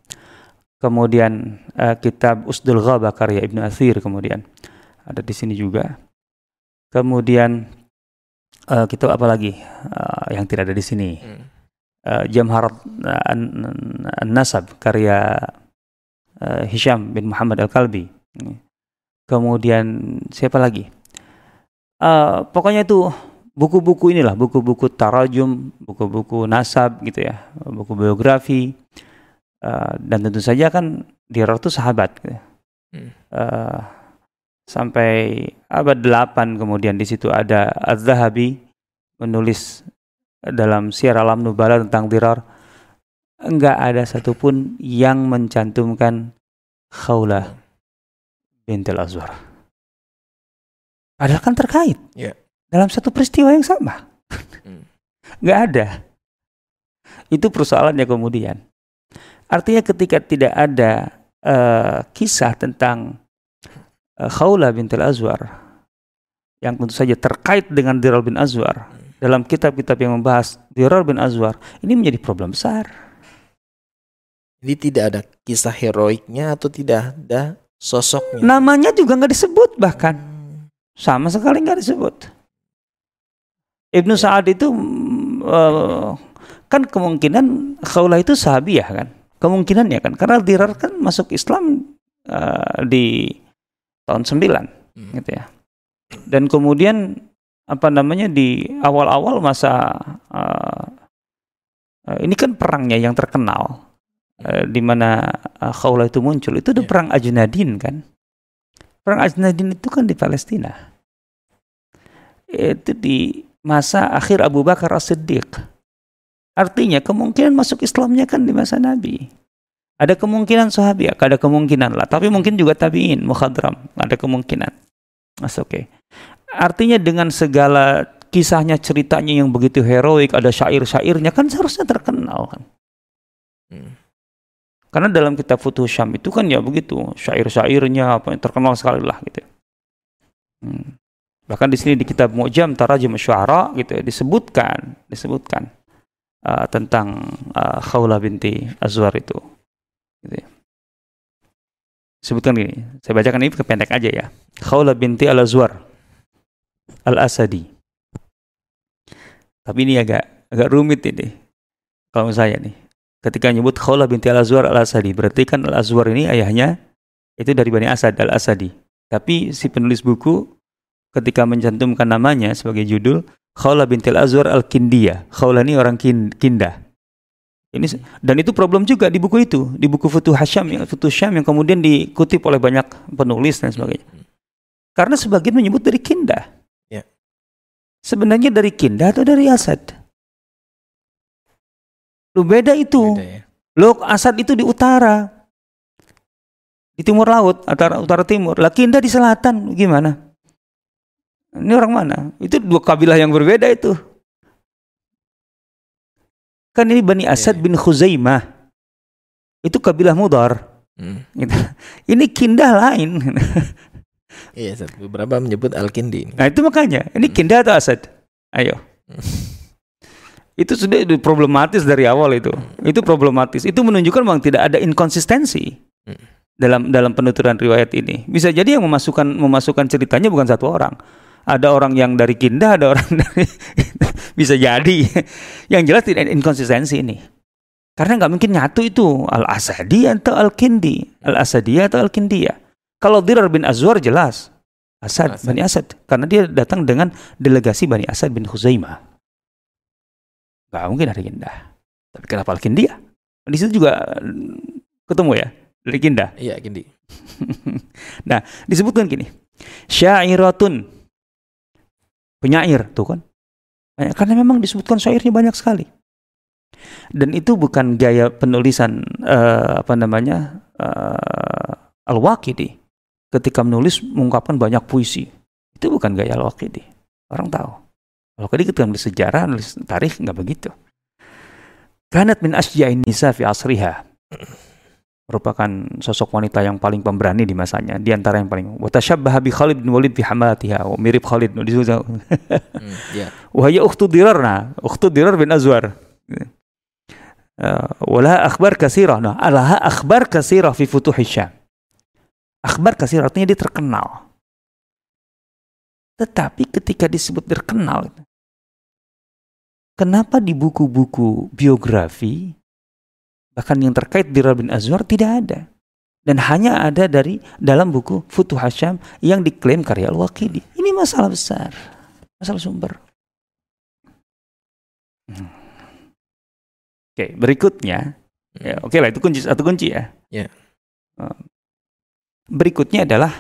[SPEAKER 2] kemudian eh, kitab Usdul Ghaba karya Ibnu Athir kemudian ada di sini juga kemudian eh, kitab apa lagi eh, yang tidak ada di sini
[SPEAKER 1] Hmm.
[SPEAKER 2] uh, Jamharat uh, An- An-Nasab karya uh, Hisham bin Muhammad Al-Kalbi. Kemudian siapa lagi? Uh, pokoknya itu buku-buku inilah, buku-buku tarajum, buku-buku nasab gitu ya, buku biografi. Uh, dan tentu saja kan Dirar itu sahabat gitu.
[SPEAKER 1] Hmm.
[SPEAKER 2] Uh, sampai abad 8 kemudian di situ ada Az-Zahabi menulis dalam Syiar Alam Nubala tentang Dirar enggak ada satupun yang mencantumkan Khawlah bintil Azwar. Padahal kan terkait
[SPEAKER 1] Ya.
[SPEAKER 2] dalam satu peristiwa yang sama.
[SPEAKER 1] Hmm. <laughs>
[SPEAKER 2] Enggak ada. Itu persoalannya kemudian. Artinya ketika tidak ada eh, kisah tentang uh, Khawlah bintil Azwar yang tentu saja terkait dengan Dirar bin Azwar dalam kitab-kitab yang membahas Dirar bin Azwar ini menjadi problem besar.
[SPEAKER 1] Jadi tidak ada kisah heroiknya atau tidak ada sosoknya.
[SPEAKER 2] Namanya juga nggak disebut bahkan
[SPEAKER 1] Hmm.
[SPEAKER 2] Sama sekali nggak disebut. Ibnu Sa'ad itu mm, eh, kan kemungkinan Khawlah itu sahabiah kan, kemungkinannya kan karena Dirar kan masuk Islam eh, di tahun 9
[SPEAKER 1] Hmm.
[SPEAKER 2] gitu ya. Dan kemudian apa namanya di awal-awal masa eh, ini kan perangnya yang terkenal eh, di mana Khawlah itu muncul itu ada
[SPEAKER 1] Ya.
[SPEAKER 2] perang Ajnadin kan. Perang Ajnadin itu kan di Palestina. Itu di masa akhir Abu Bakar As-Siddiq. Artinya kemungkinan masuk Islamnya kan di masa Nabi. Ada kemungkinan sahabi, ada kemungkinan lah. Tapi mungkin juga tabiin, mukhadram, ada kemungkinan. Mas oke. Artinya dengan segala kisahnya, ceritanya yang begitu heroik, ada syair-syairnya kan seharusnya terkenal kan.
[SPEAKER 1] Hmm.
[SPEAKER 2] Karena dalam kitab Futuh Syam itu kan ya begitu, syair-syairnya apa yang terkenal sekali lah gitu. Hmm. Bahkan di sini di kitab Mu'jam Tarajim Syuara gitu ya, disebutkan, disebutkan uh, tentang uh, Khawlah binti Azwar itu. Gitu ya. Sebutkan gini, saya bacakan ini pendek aja ya. Khawlah binti Al-Azwar Al-Asadi. Tapi ini agak agak rumit ini. Kalau saya nih. Ketika nyebut Khawlah binti Al-Azwar Al-Asadi, berarti kan Al-Azwar ini ayahnya itu dari Bani Asad Al-Asadi. Tapi si penulis buku ketika mencantumkan namanya sebagai judul Khawlah binti Al-Azwar Al-Kindia. Khawlah ini orang kin, Kindah. Ini dan itu problem juga di buku itu, di buku Futuh Hasyam yang Futuh Syam yang kemudian dikutip oleh banyak penulis dan sebagainya. Karena sebagian menyebut dari Kindah.
[SPEAKER 1] Ya.
[SPEAKER 2] Sebenarnya dari Kindah atau dari Asad? Lu beda itu.
[SPEAKER 1] Beda ya.
[SPEAKER 2] Lo Asad itu di utara. Di timur laut, utara utara timur. Lah Kinda di selatan. Gimana? Ini orang mana? Itu dua kabilah yang berbeda itu. Kan ini Bani Asad
[SPEAKER 1] Iya.
[SPEAKER 2] bin Khuzaimah. Itu kabilah Mudar.
[SPEAKER 1] Hmm.
[SPEAKER 2] Gitu. Ini Kindah lain.
[SPEAKER 1] Iya, beberapa menyebut Al-Kindi.
[SPEAKER 2] Nah itu makanya. Ini Kindah atau Asad? Ayo. Itu sudah problematis dari awal itu. Itu problematis. Itu menunjukkan memang tidak ada inkonsistensi
[SPEAKER 1] Hmm.
[SPEAKER 2] dalam dalam penuturan riwayat ini. Bisa jadi yang memasukkan memasukkan ceritanya bukan satu orang. Ada orang yang dari Kindah, ada orang <laughs> dari <laughs> bisa jadi. Yang jelas tidak ada inkonsistensi ini. Karena nggak mungkin nyatu itu al Asadi atau al Kindi, al Asadiyah atau al Kindiyah. Kalau Dirar bin Azwar jelas Asad,
[SPEAKER 1] Asad.
[SPEAKER 2] Bani Asad, karena dia datang dengan delegasi Bani Asad bin Khuzaimah. Gak mungkin dari Kindah. Tapi kenapa al Kindiyah? Di situ juga mm, ketemu ya dari Kindah.
[SPEAKER 1] Iya, Kindi. <laughs>
[SPEAKER 2] nah, disebutkan gini. Syairatun. Penyair, tuh kan. Banyak- Karena memang disebutkan syairnya banyak sekali. Dan itu bukan gaya penulisan eh, apa namanya? eh, Al-Waqidi ketika menulis mengungkapkan banyak puisi. Itu bukan gaya Al-Waqidi. Orang tahu. Al-Waqidi ketika menulis sejarah, menulis tarikh nggak begitu. Kanat min asja'in nisa fi asriha. Merupakan sosok wanita yang paling pemberani di masanya. Di antara yang paling wa tashabbaha bi Khalid bin Walid fi hamalatiha mirip Khalid no, disebut <laughs>
[SPEAKER 1] Hmm, Iya.
[SPEAKER 2] wa hiya ukhtu Dirar ukhtu Dirar bin Azwar. Uh, walaha akhbar kasirah nah alaha akhbar kasirah fi futuh Syam. Akhbar kasirah artinya dia terkenal. Tetapi ketika disebut terkenal kenapa di buku-buku biografi bahkan yang terkait Dirar bin Azwar tidak ada dan hanya ada dari dalam buku Futuh Hasyam yang diklaim karya Al-Waqidi. Ini masalah besar, masalah sumber. Hmm. Oke, berikutnya, ya, oke lah itu kunci satu kunci ya.
[SPEAKER 1] Ya.
[SPEAKER 2] Eh, Berikutnya adalah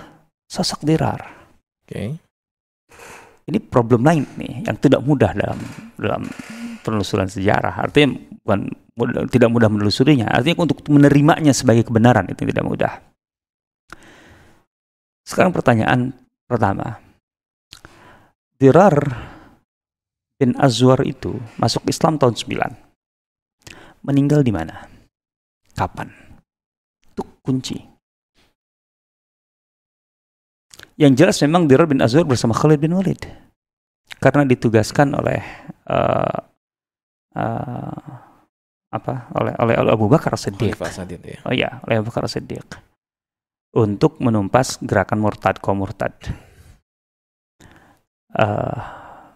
[SPEAKER 2] sosok Dirar.
[SPEAKER 1] Oke.
[SPEAKER 2] Ini problem lain nih yang tidak mudah dalam dalam penelusuran sejarah. Artinya bukan mudah- tidak mudah menelusurinya. Artinya untuk menerimanya sebagai kebenaran itu tidak mudah. Sekarang pertanyaan pertama. Dirar bin Azwar itu masuk Islam tahun 9. Meninggal di mana? Kapan? Itu kunci. Yang jelas memang Dirar bin Azwar bersama Khalid bin Walid karena ditugaskan oleh eh, eh, apa oleh oleh Abu Bakar Siddiq.
[SPEAKER 1] Khalifah Sadid ya.
[SPEAKER 2] Oh iya, oleh Abu Bakar Siddiq untuk menumpas gerakan murtad kaum murtad. Eh,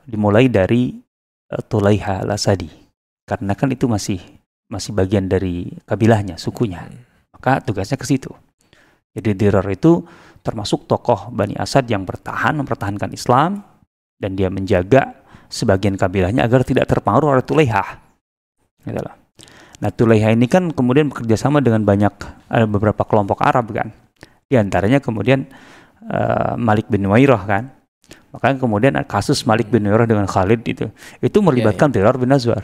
[SPEAKER 2] dimulai dari uh, Tulaiha Lasadi karena kan itu masih masih bagian dari kabilahnya, sukunya.
[SPEAKER 1] Hmm.
[SPEAKER 2] Maka tugasnya ke situ. Jadi Dirar itu termasuk tokoh Bani Asad yang bertahan mempertahankan Islam dan dia menjaga sebagian kabilahnya agar tidak terpengaruh oleh Tulaiha. Gitu loh. Nah Tulaiha ini kan kemudian bekerja sama dengan banyak ada beberapa kelompok Arab kan. Di antaranya kemudian eh, Malik bin Wairah kan. Maka kemudian kasus Malik bin Wairah dengan Khalid itu itu melibatkan Dirar bin Azwar.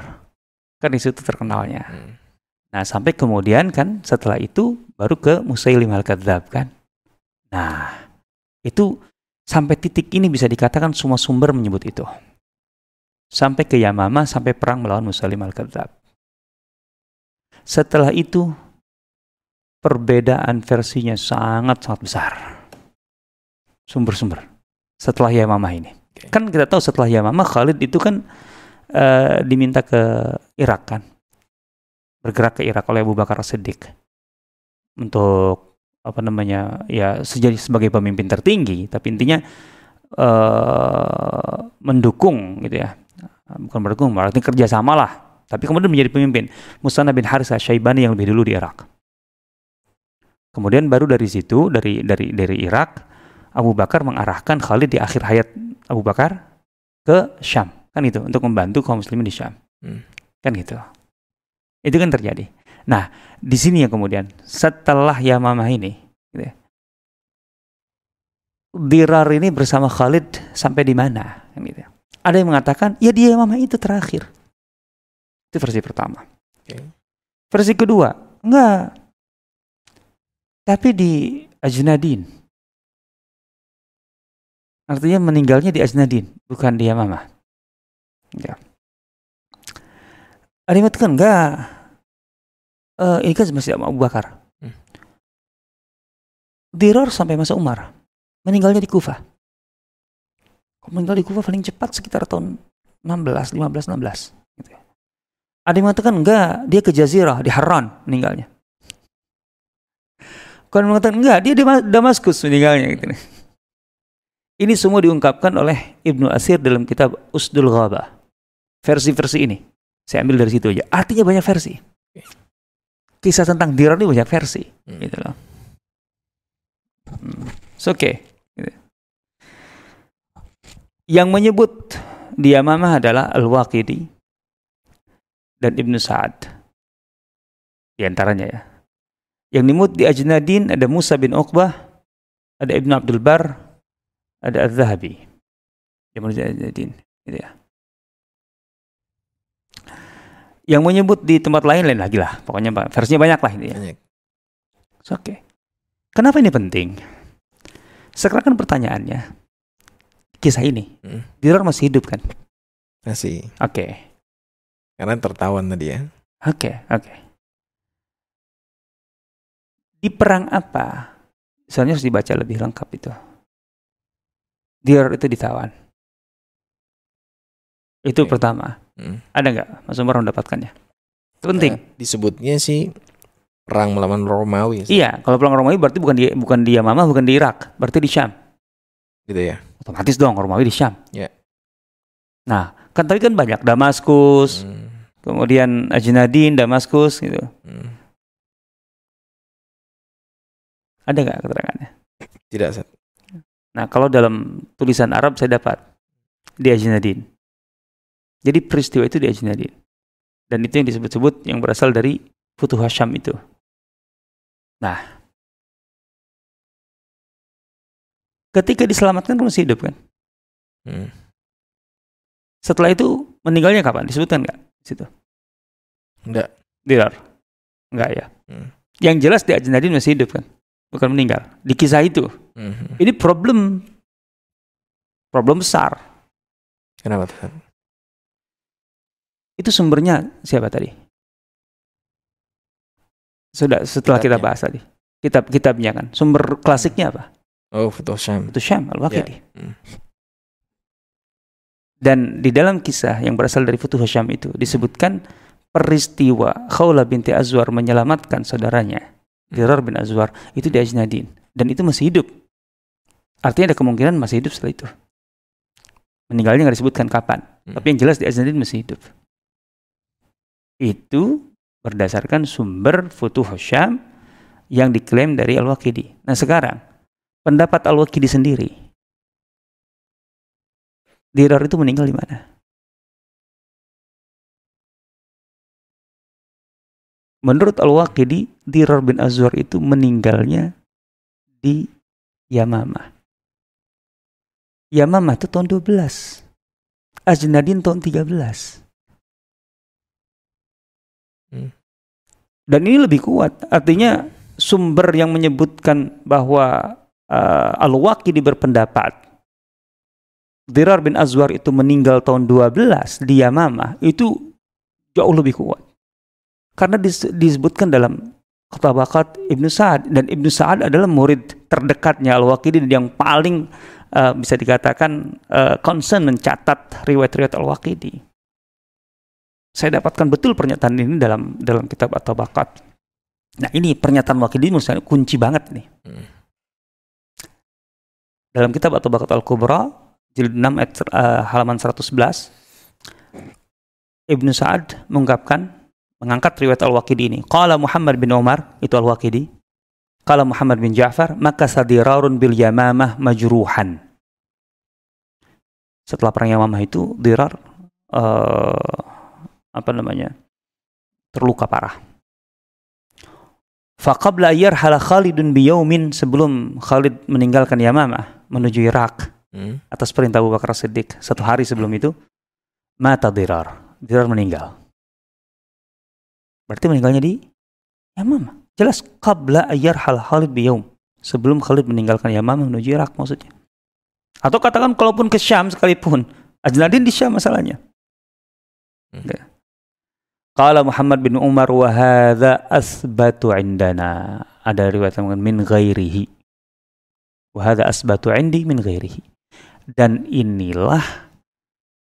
[SPEAKER 2] Kan di situ terkenalnya.
[SPEAKER 1] Hmm.
[SPEAKER 2] Nah, sampai kemudian kan setelah itu baru ke Musailim al-Kadzab kan. Nah, itu sampai titik ini bisa dikatakan semua sumber menyebut itu. Sampai ke Yamama sampai perang melawan Musailim al-Kadzab. Setelah itu perbedaan versinya sangat-sangat besar. Sumber-sumber. Setelah Yamama ini.
[SPEAKER 1] Oke.
[SPEAKER 2] Kan kita tahu setelah Yamama Khalid itu kan eh, diminta ke Irak kan bergerak ke Irak oleh Abu Bakar Siddiq untuk apa namanya ya sejadi sebagai pemimpin tertinggi tapi intinya eh mendukung gitu ya. Bukan mendukung berarti kerjasama lah. Tapi kemudian menjadi pemimpin. Musanna bin Harithah Syaibani yang lebih dulu di Irak. Kemudian baru dari situ dari dari dari Irak Abu Bakar mengarahkan Khalid di akhir hayat Abu Bakar ke Syam. Kan itu untuk membantu kaum muslimin di Syam.
[SPEAKER 1] Hmm.
[SPEAKER 2] kan gitu. Itu kan terjadi. Nah, di sini yang kemudian setelah Yamamah ini, gitu ya, Dirar ini bersama Khalid sampai di mana? Gitu. Ada yang mengatakan, ya di Yamamah itu terakhir. Itu versi pertama.
[SPEAKER 1] Oke.
[SPEAKER 2] Versi kedua, enggak. Tapi di Ajnadin. Artinya meninggalnya di Ajnadin, bukan di Yamamah. Ya. Ada yang mengatakan enggak. Eh, ini kan masih Abu Bakar.
[SPEAKER 1] Hmm.
[SPEAKER 2] Dirar sampai masa Umar. Meninggalnya di Kufah. Meninggal di Kufah paling cepat sekitar tahun 16, 15, 16. Gitu ya. Ada yang mengatakan enggak, dia ke Jazirah, di Haran meninggalnya. Kalau yang mengatakan enggak, dia di Ma- Damaskus meninggalnya gitu. nih. Ini semua diungkapkan oleh Ibnu Asir dalam kitab Usdul Ghabah. Versi-versi ini. Saya ambil dari situ aja. Artinya banyak versi. Kisah tentang Dirar ini banyak versi.
[SPEAKER 1] Hmm.
[SPEAKER 2] Gitu loh. Hmm. It's okay. Gitu. Yang menyebut di Yamamah adalah Al-Waqidi dan Ibnu Sa'ad. Di antaranya ya. Yang dimut di Ajnadin ada Musa bin Uqbah, ada Ibnu Abdul Bar, ada Az-Zahabi. Yang menuju Ajnadin. Gitu ya. Yang menyebut di tempat lain lain lagi lah. Pokoknya ba- versinya banyak lah ini ya.
[SPEAKER 1] Banyak.
[SPEAKER 2] It's okay. Kenapa ini penting? Sekarang kan pertanyaannya, kisah ini,
[SPEAKER 1] Hmm.
[SPEAKER 2] Dirar masih hidup kan?
[SPEAKER 1] Masih.
[SPEAKER 2] Oke,
[SPEAKER 1] Karena tertawan tadi ya.
[SPEAKER 2] oke, oke. Di perang apa? Soalnya harus dibaca lebih lengkap itu. Dirar itu ditawan. Itu
[SPEAKER 1] Oke.
[SPEAKER 2] pertama.
[SPEAKER 1] Hmm.
[SPEAKER 2] Ada nggak Mas Umar mendapatkannya? Itu penting.
[SPEAKER 1] Eh, disebutnya sih perang melawan Romawi. sih,
[SPEAKER 2] Iya, kalau perang Romawi berarti bukan di bukan di Yamamah, bukan di Irak, berarti di Syam.
[SPEAKER 1] Gitu ya.
[SPEAKER 2] Otomatis dong Romawi di Syam.
[SPEAKER 1] Ya.
[SPEAKER 2] Nah, kan tadi kan banyak Damaskus,
[SPEAKER 1] Hmm.
[SPEAKER 2] kemudian Ajnadin, Damaskus gitu.
[SPEAKER 1] Hmm.
[SPEAKER 2] Ada nggak keterangannya?
[SPEAKER 1] Tidak Sat.
[SPEAKER 2] Nah, kalau dalam tulisan Arab saya dapat di Ajnadin. Jadi peristiwa itu di Ajnadin. Dan itu yang disebut-sebut yang berasal dari Futuh Hasham itu. Nah, ketika diselamatkan kan masih hidup kan?
[SPEAKER 1] Hmm.
[SPEAKER 2] Setelah itu meninggalnya kapan? Disebutkan nggak situ?
[SPEAKER 1] Enggak.
[SPEAKER 2] Dirar. Enggak ya.
[SPEAKER 1] Hmm.
[SPEAKER 2] Yang jelas di Ajnadin masih hidup kan? Bukan meninggal. Di kisah itu.
[SPEAKER 1] Hmm.
[SPEAKER 2] Ini problem problem besar.
[SPEAKER 1] Kenapa?
[SPEAKER 2] Itu sumbernya siapa tadi? Sudah setelah kita
[SPEAKER 1] Kitabnya.
[SPEAKER 2] bahas tadi. Kitab kitabnya kan. Sumber klasiknya apa?
[SPEAKER 1] Oh, Futuh Syam.
[SPEAKER 2] Itu Syam Al-Waqidi.
[SPEAKER 1] Hmm.
[SPEAKER 2] Dan di dalam kisah yang berasal dari Futuh Syam itu disebutkan peristiwa Khawla binti Azwar menyelamatkan saudaranya Dirar bin Azwar itu di Ajnadin dan itu masih hidup. Artinya ada kemungkinan masih hidup setelah itu. Meninggalnya nggak disebutkan kapan,
[SPEAKER 1] Hmm.
[SPEAKER 2] tapi yang jelas di Ajnadin masih hidup. Itu berdasarkan sumber Futuh Syam yang diklaim dari Al-Waqidi. Nah sekarang, pendapat Al-Waqidi sendiri. Dirar itu meninggal di mana? Menurut Al-Waqidi, Dirar bin Azwar itu meninggalnya di Yamamah. Yamamah itu tahun 12. Ajnadin tahun 13. Dan ini lebih kuat. Artinya sumber yang menyebutkan bahwa uh, Al-Waqidi berpendapat Dirar bin Azwar itu meninggal tahun 12 di Yamamah itu jauh lebih kuat. Karena dis- disebutkan dalam Ketabakat Ibnu Sa'ad dan Ibnu Sa'ad adalah murid terdekatnya Al-Waqidi yang paling uh, bisa dikatakan uh, concern mencatat riwayat-riwayat Al-Waqidi. Saya dapatkan betul pernyataan ini dalam dalam kitab At-Tabaqat. Nah, ini pernyataan Waqidi menurut saya kunci banget nih.
[SPEAKER 1] Hmm.
[SPEAKER 2] Dalam kitab At-Tabaqat Al-Kubra jilid 6 ayat uh, halaman 111 Ibnu Sa'ad mengungkapkan mengangkat riwayat Al-Waqidi ini. Qala Muhammad bin Umar, itu Al-Waqidi. Qala Muhammad bin Ja'far, maka sadirarun bil Yamamah majruhan. Setelah perang Yamamah itu Dirar eh, apa namanya? terluka parah. Faqabla yarhala Khalidun biyaumin sebelum Khalid meninggalkan Yamamah menuju Irak
[SPEAKER 1] Hmm.
[SPEAKER 2] atas perintah Abu Bakar Siddiq satu hari sebelum itu mata Dirar. Dirar meninggal. Berarti meninggalnya di Yamamah. Jelas qabla ayar hal Khalid biyaum. Sebelum Khalid meninggalkan Yamamah menuju Irak maksudnya. Atau katakan kalaupun ke Syam sekalipun, Ajnadin di Syam masalahnya.
[SPEAKER 1] Hmm.
[SPEAKER 2] Qala Muhammad bin Umar wa hadza asbatu indana. Ada riwayat yang mengatakan min ghairihi. Wa hadza asbatu indi min ghairihi. Dan inilah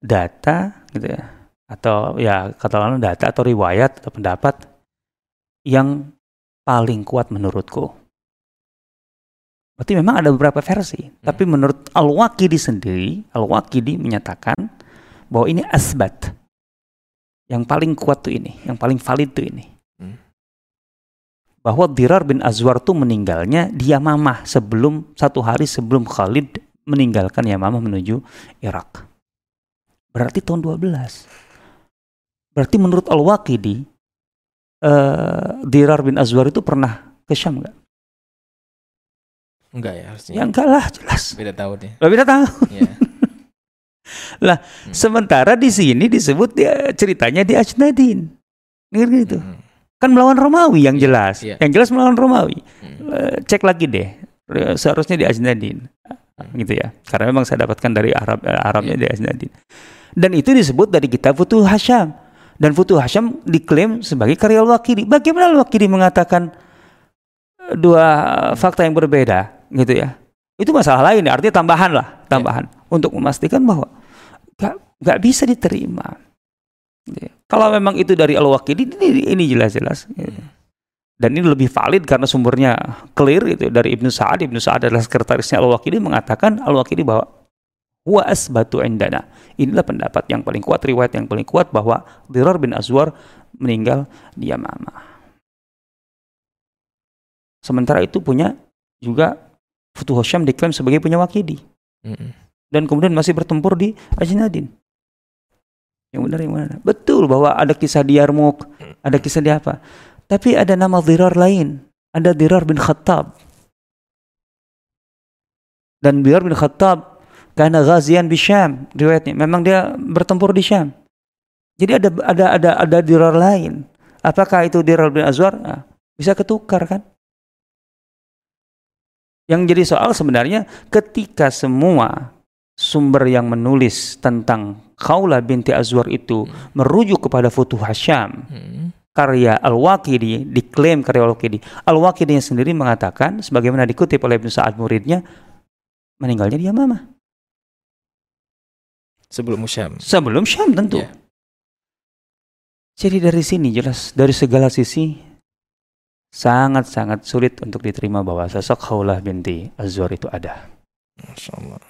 [SPEAKER 2] data gitu ya. Atau ya katakanlah data atau riwayat atau pendapat yang paling kuat menurutku. Berarti memang ada beberapa versi. Tapi menurut Al-Waqidi sendiri, Al-Waqidi menyatakan bahwa ini asbat. Yang paling kuat tuh ini, yang paling valid tuh ini.
[SPEAKER 1] Hmm.
[SPEAKER 2] Bahwa Dirar bin Azwar tuh meninggalnya di Yamamah sebelum satu hari sebelum Khalid meninggalkan Yamamah menuju Irak. Berarti tahun 12. Berarti menurut Al-Waqidi eh, Dirar bin Azwar itu pernah ke Syam nggak?
[SPEAKER 1] Enggak ya harusnya.
[SPEAKER 2] Ya enggak lah, jelas.
[SPEAKER 1] Beda tahun ya.
[SPEAKER 2] Lebih tahu.
[SPEAKER 1] Iya. Hmm.
[SPEAKER 2] Sementara di sini disebut dia ceritanya di Ajnadin. Ngerti gitu.
[SPEAKER 1] Hmm.
[SPEAKER 2] Kan melawan Romawi yang
[SPEAKER 1] Iya,
[SPEAKER 2] jelas.
[SPEAKER 1] iya.
[SPEAKER 2] Yang jelas melawan Romawi.
[SPEAKER 1] Hmm.
[SPEAKER 2] Eh, Cek lagi deh. Eh, Seharusnya di Ajnadin. Gitu ya. Karena memang saya dapatkan dari Arab eh, Arabnya
[SPEAKER 1] Iya.
[SPEAKER 2] di Ajnadin. Dan itu disebut dari kitab Futuh Hasham. Dan Futuh Hasham diklaim sebagai karya Al-Waqidi. Bagaimana Al-Waqidi mengatakan eh, dua fakta yang berbeda gitu ya. Itu masalah lain, ya. artinya tambahan lah, tambahan untuk memastikan bahwa gak, gak bisa diterima. Ya. Kalau memang itu dari Al-Waqidi ini, ini jelas-jelas. gitu. Dan ini lebih valid karena sumbernya clear gitu dari Ibnu Sa'ad. Ibnu Sa'ad adalah sekretarisnya Al-Waqidi mengatakan Al-Waqidi bahwa huwa asbatu indana. Inilah pendapat yang paling kuat, riwayat yang paling kuat bahwa Dirar bin Azwar meninggal di Yamamah. Sementara itu punya juga Futuh Hasham diklaim sebagai punya Waqidi
[SPEAKER 1] Hmm.
[SPEAKER 2] dan kemudian masih bertempur di Ajnadin. Yang benar yang mana? Betul bahwa ada kisah di Yarmouk, ada kisah di apa. Tapi ada nama Dirar lain. Ada Dirar bin Khattab. Dan Dirar bin Khattab karena ghazian di Syam riwayatnya. Memang dia bertempur di Syam. Jadi ada ada ada ada Dirar lain. Apakah itu Dirar bin Azwar? Nah, bisa ketukar kan? Yang jadi soal sebenarnya ketika semua sumber yang menulis tentang Khawlah binti Azwar itu merujuk kepada Futuh Hasham,
[SPEAKER 1] Hmm.
[SPEAKER 2] karya Al-Waqidi, diklaim karya Al-Waqidi. Al-Waqidi sendiri mengatakan, sebagaimana dikutip oleh Ibnu Sa'ad muridnya, meninggalnya di Yamamah.
[SPEAKER 1] Sebelum Musyam.
[SPEAKER 2] Sebelum Syam tentu.
[SPEAKER 1] Iya.
[SPEAKER 2] Jadi dari sini jelas, dari segala sisi, sangat-sangat sulit untuk diterima bahwa sosok Khawlah binti Azwar itu ada.
[SPEAKER 1] Masya Allah.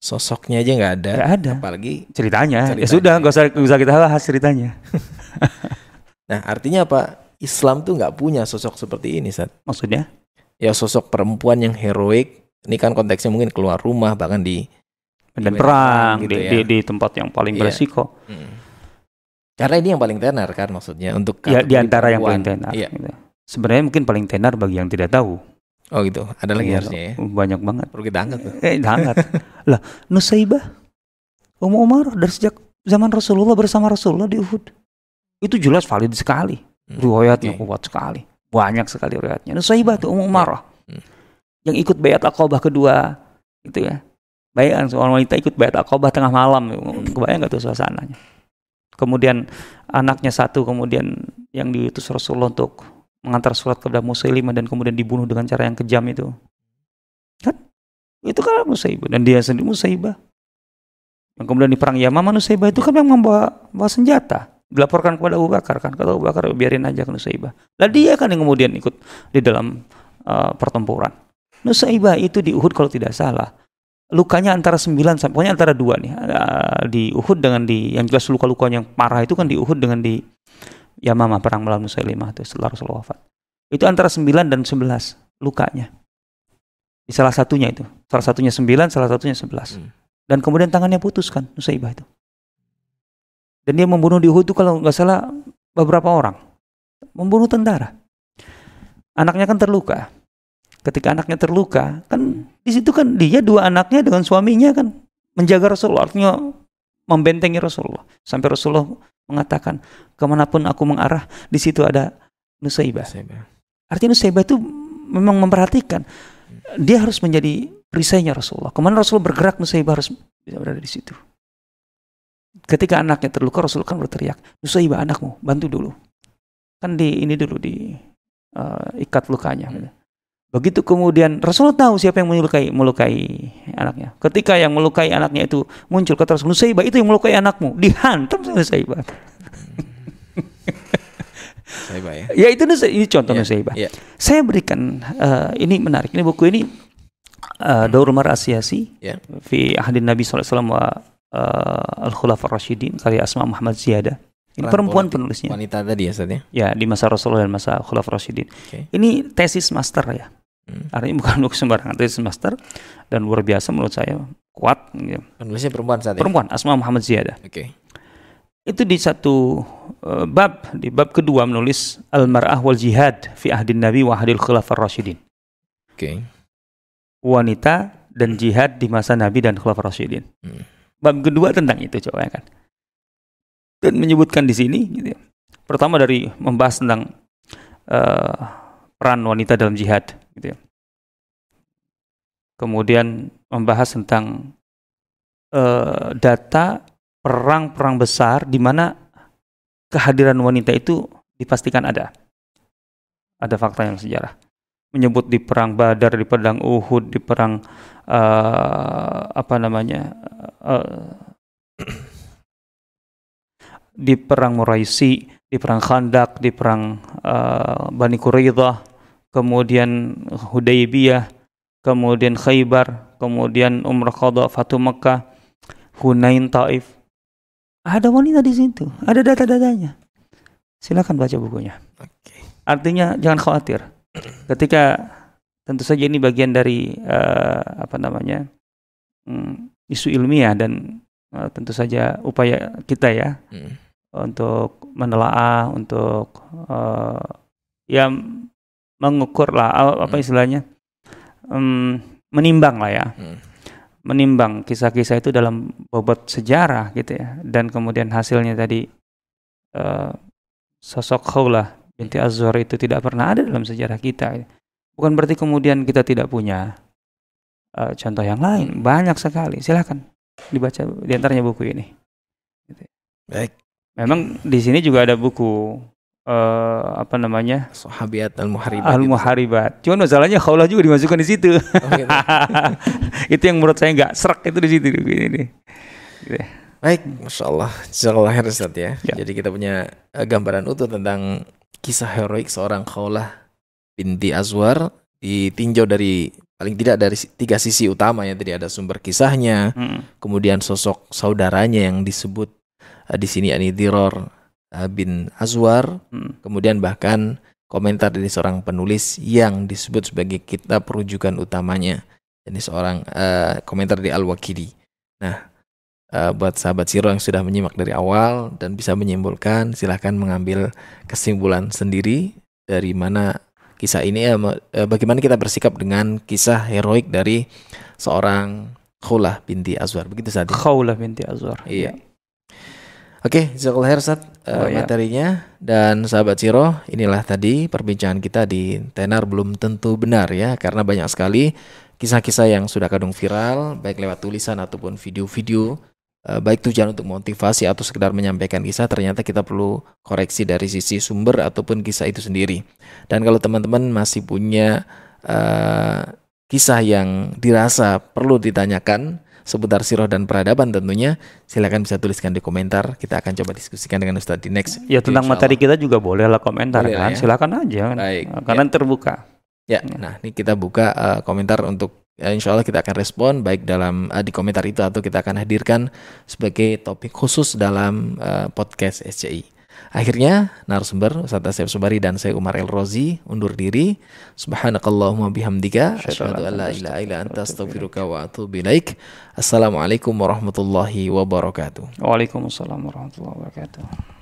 [SPEAKER 1] Sosoknya aja nggak ada.
[SPEAKER 2] Nggak ada.
[SPEAKER 1] Apalagi.
[SPEAKER 2] Ceritanya, ya
[SPEAKER 1] Ceritanya.
[SPEAKER 2] sudah, nggak usah, nggak usah kita bahas ceritanya. <laughs>
[SPEAKER 1] Nah artinya apa? Islam tuh nggak punya sosok seperti ini, Sat.
[SPEAKER 2] Maksudnya?
[SPEAKER 1] Ya sosok perempuan yang heroik. Ini kan konteksnya mungkin keluar rumah bahkan di.
[SPEAKER 2] dan perang
[SPEAKER 1] gitu
[SPEAKER 2] di,
[SPEAKER 1] ya.
[SPEAKER 2] di, di tempat yang paling
[SPEAKER 1] Iya.
[SPEAKER 2] beresiko.
[SPEAKER 1] Hmm. Karena ini yang paling tenar kan maksudnya untuk
[SPEAKER 2] Ya, di antara yang paling tenar.
[SPEAKER 1] Iya.
[SPEAKER 2] gitu. Sebenarnya mungkin paling tenar bagi yang tidak tahu.
[SPEAKER 1] Oh gitu. Ada lagi
[SPEAKER 2] Iya,
[SPEAKER 1] harusnya ya.
[SPEAKER 2] Banyak banget.
[SPEAKER 1] Perlu kita angkat tuh.
[SPEAKER 2] Eh, hangat. lah, Nusaibah, Ummu Umar dari sejak zaman Rasulullah bersama Rasulullah di Uhud. Itu jelas valid sekali.
[SPEAKER 1] Hmm.
[SPEAKER 2] Riwayatnya
[SPEAKER 1] Oke.
[SPEAKER 2] kuat sekali. Banyak sekali riwayatnya. Nusaibah tuh Ummu Umar.
[SPEAKER 1] Hmm.
[SPEAKER 2] Yang ikut bayat Aqabah kedua. Gitu ya. Bayang seorang wanita ikut bayat Aqabah tengah malam. Kebayang gak tuh suasananya? Kemudian anaknya satu kemudian yang diutus Rasulullah untuk mengantar surat kepada Musailimah dan kemudian dibunuh dengan cara yang kejam itu. Kan? Itu kan Musaibah dan dia sendiri Musaibah. Yang kemudian di perang Yamamah Nusaibah itu kan yang membawa, membawa senjata. Dilaporkan kepada Abu Bakar kan. Kata Abu Bakar biarin aja ke Nusaibah. Lah dia kan yang kemudian ikut di dalam uh, pertempuran. Nusaibah itu di Uhud kalau tidak salah. Lukanya antara 9 sampai pokoknya antara dua nih. Uh, di Uhud dengan di yang jelas luka-lukanya yang parah itu kan di Uhud dengan di Yamamah perang melawan Musailimah itu setelah Rasulullah wafat. Itu antara 9 dan 11 lukanya. Di salah satunya itu. Salah satunya 9, salah satunya 11.
[SPEAKER 1] Hmm.
[SPEAKER 2] Dan kemudian tangannya putus kan Nusaibah itu. Dan dia membunuh di Uhud itu kalau nggak salah beberapa orang. Membunuh tentara. Anaknya kan terluka. Ketika anaknya terluka, kan di situ kan dia dua anaknya dengan suaminya kan menjaga Rasulullah, artinya membentengi Rasulullah. Sampai Rasulullah mengatakan ke mana pun aku mengarah di situ ada Nusaibah.
[SPEAKER 1] Nusaibah.
[SPEAKER 2] Artinya Nusaibah itu memang memperhatikan dia harus menjadi perisainya Rasulullah. Ke mana Rasul bergerak Nusaibah harus bisa berada di situ. Ketika anaknya terluka Rasul kan berteriak, Nusaibah anakmu bantu dulu. Kan di ini dulu di uh, ikat lukanya.
[SPEAKER 1] Hmm.
[SPEAKER 2] Begitu kemudian Rasul tahu siapa yang melukai melukai anaknya. Ketika yang melukai anaknya itu muncul kata Rasul, Nusaibah itu yang melukai anakmu, dihantam sama Nusaibah. <laughs>
[SPEAKER 1] Nusaibah ya.
[SPEAKER 2] Ya itu ini contoh
[SPEAKER 1] Iya,
[SPEAKER 2] Nusaibah.
[SPEAKER 1] iya.
[SPEAKER 2] Saya berikan eh, ini menarik. Ini buku ini uh, Daur Mar
[SPEAKER 1] Ya.
[SPEAKER 2] fi Ahdin Nabi SAW wa uh, Al Khulafa Rashidin karya Asma Muhammad Ziyadah. Ini perempuan penulisnya.
[SPEAKER 1] Wanita tadi ya Ustaz ya.
[SPEAKER 2] Ya, di masa Rasulullah dan masa Khulafa Rashidin.
[SPEAKER 1] Oke.
[SPEAKER 2] Ini tesis master ya.
[SPEAKER 1] Hmm.
[SPEAKER 2] Artinya bukan buku sembarangan tesis master dan luar biasa menurut saya kuat gitu.
[SPEAKER 1] Penulisnya perempuan saat ya.
[SPEAKER 2] Perempuan Asma Muhammad Ziyadah.
[SPEAKER 1] Oke.
[SPEAKER 2] Itu di satu uh, bab, di bab kedua menulis Al-Mar'ah wal Jihad fi Ahdin Nabi wa Ahdil Khulafa Rashidin.
[SPEAKER 1] Oke.
[SPEAKER 2] wanita dan jihad di masa Nabi dan Khulafaur Rasyidin.
[SPEAKER 1] Hmm.
[SPEAKER 2] Bab kedua tentang itu coba ya kan. Dan menyebutkan di sini gitu ya. Pertama dari membahas tentang eh, peran wanita dalam jihad gitu ya. Kemudian membahas tentang eh, data perang-perang besar di mana kehadiran wanita itu dipastikan ada. Ada fakta yang sejarah menyebut di perang Badar, di perang Uhud, di perang eh, apa namanya eh, di perang Muraisi, di perang Khandak, di perang eh, Bani Quraidah, kemudian Hudaybiyah, kemudian Khaybar, kemudian Umrah Qadha, Fatu Makkah, Hunain Taif. Ada wanita di situ, ada data-datanya. Silakan baca bukunya.
[SPEAKER 1] Oke.
[SPEAKER 2] Artinya jangan khawatir <clears throat> ketika tentu saja ini bagian dari eh, apa namanya mm, isu ilmiah dan eh, tentu saja upaya kita ya
[SPEAKER 1] Hmm.
[SPEAKER 2] untuk menelaah untuk eh, ya mengukur lah apa
[SPEAKER 1] Hmm.
[SPEAKER 2] istilahnya Em, menimbang lah ya.
[SPEAKER 1] Hmm.
[SPEAKER 2] menimbang kisah-kisah itu dalam bobot sejarah gitu ya. Dan kemudian hasilnya tadi eh, sosok Khawlah binti Azhar itu tidak pernah ada dalam sejarah kita. Bukan berarti kemudian kita tidak punya eh, contoh yang lain. Banyak sekali. Silakan dibaca di antaranya buku ini.
[SPEAKER 1] Baik.
[SPEAKER 2] memang di sini juga ada buku eh, apa namanya
[SPEAKER 1] Sahabiat al-Muharibat.
[SPEAKER 2] Al Muharibat cuman masalahnya Khawlah juga dimasukkan di situ
[SPEAKER 1] Oh, gitu. <laughs>
[SPEAKER 2] itu yang menurut saya nggak serak itu di situ ini
[SPEAKER 1] Baik, Masya Allah. Jazakallah khair Ustaz ya.
[SPEAKER 2] Ya.
[SPEAKER 1] Jadi kita punya eh, gambaran utuh tentang kisah heroik seorang Khawlah binti Azwar ditinjau dari paling tidak dari tiga sisi utama ya. Tadi ada sumber kisahnya,
[SPEAKER 2] Hmm.
[SPEAKER 1] kemudian sosok saudaranya yang disebut eh, di sini ani Diror eh, bin Azwar,
[SPEAKER 2] Hmm.
[SPEAKER 1] kemudian bahkan komentar dari seorang penulis yang disebut sebagai kitab rujukan utamanya. Ini seorang eh, komentar di Al-Wakili. Nah, eh, buat sahabat Siro yang sudah menyimak dari awal dan bisa menyimpulkan, silahkan mengambil kesimpulan sendiri dari mana kisah ini, eh, bagaimana kita bersikap dengan kisah heroik dari seorang Khulah binti Azwar. Begitu saja.
[SPEAKER 2] Khawlah binti Azhar
[SPEAKER 1] Iya. Oke, khair Ustaz eh,
[SPEAKER 2] Oh, iya.
[SPEAKER 1] materinya dan sahabat Siro, inilah tadi perbincangan kita di tenar belum tentu benar ya karena banyak sekali kisah-kisah yang sudah kadung viral baik lewat tulisan ataupun video-video eh, baik tujuan untuk motivasi atau sekedar menyampaikan kisah ternyata kita perlu koreksi dari sisi sumber ataupun kisah itu sendiri. Dan kalau teman-teman masih punya eh, kisah yang dirasa perlu ditanyakan seputar sirah dan peradaban tentunya silakan bisa tuliskan di komentar kita akan coba diskusikan dengan Ustadz di next
[SPEAKER 2] Ya tentang
[SPEAKER 1] Insya
[SPEAKER 2] materi kita juga boleh lah komentar
[SPEAKER 1] Boleh
[SPEAKER 2] kan.
[SPEAKER 1] ya.
[SPEAKER 2] Silakan aja. kan.
[SPEAKER 1] Baik,
[SPEAKER 2] Karena terbuka.
[SPEAKER 1] Ya, nah ini kita buka eh, komentar untuk eh, insya Allah kita akan respon baik dalam eh, di komentar itu atau kita akan hadirkan sebagai topik khusus dalam eh, podcast SCI. Akhirnya narasumber Ustaz Asep Subari dan saya Umar El Rozi undur diri. Subhanakallahumma bihamdika asyhadu an la ilaha illa anta astaghfiruka wa atubu ilaik. Assalamualaikum warahmatullahi wabarakatuh.
[SPEAKER 2] Waalaikumsalam warahmatullahi wabarakatuh.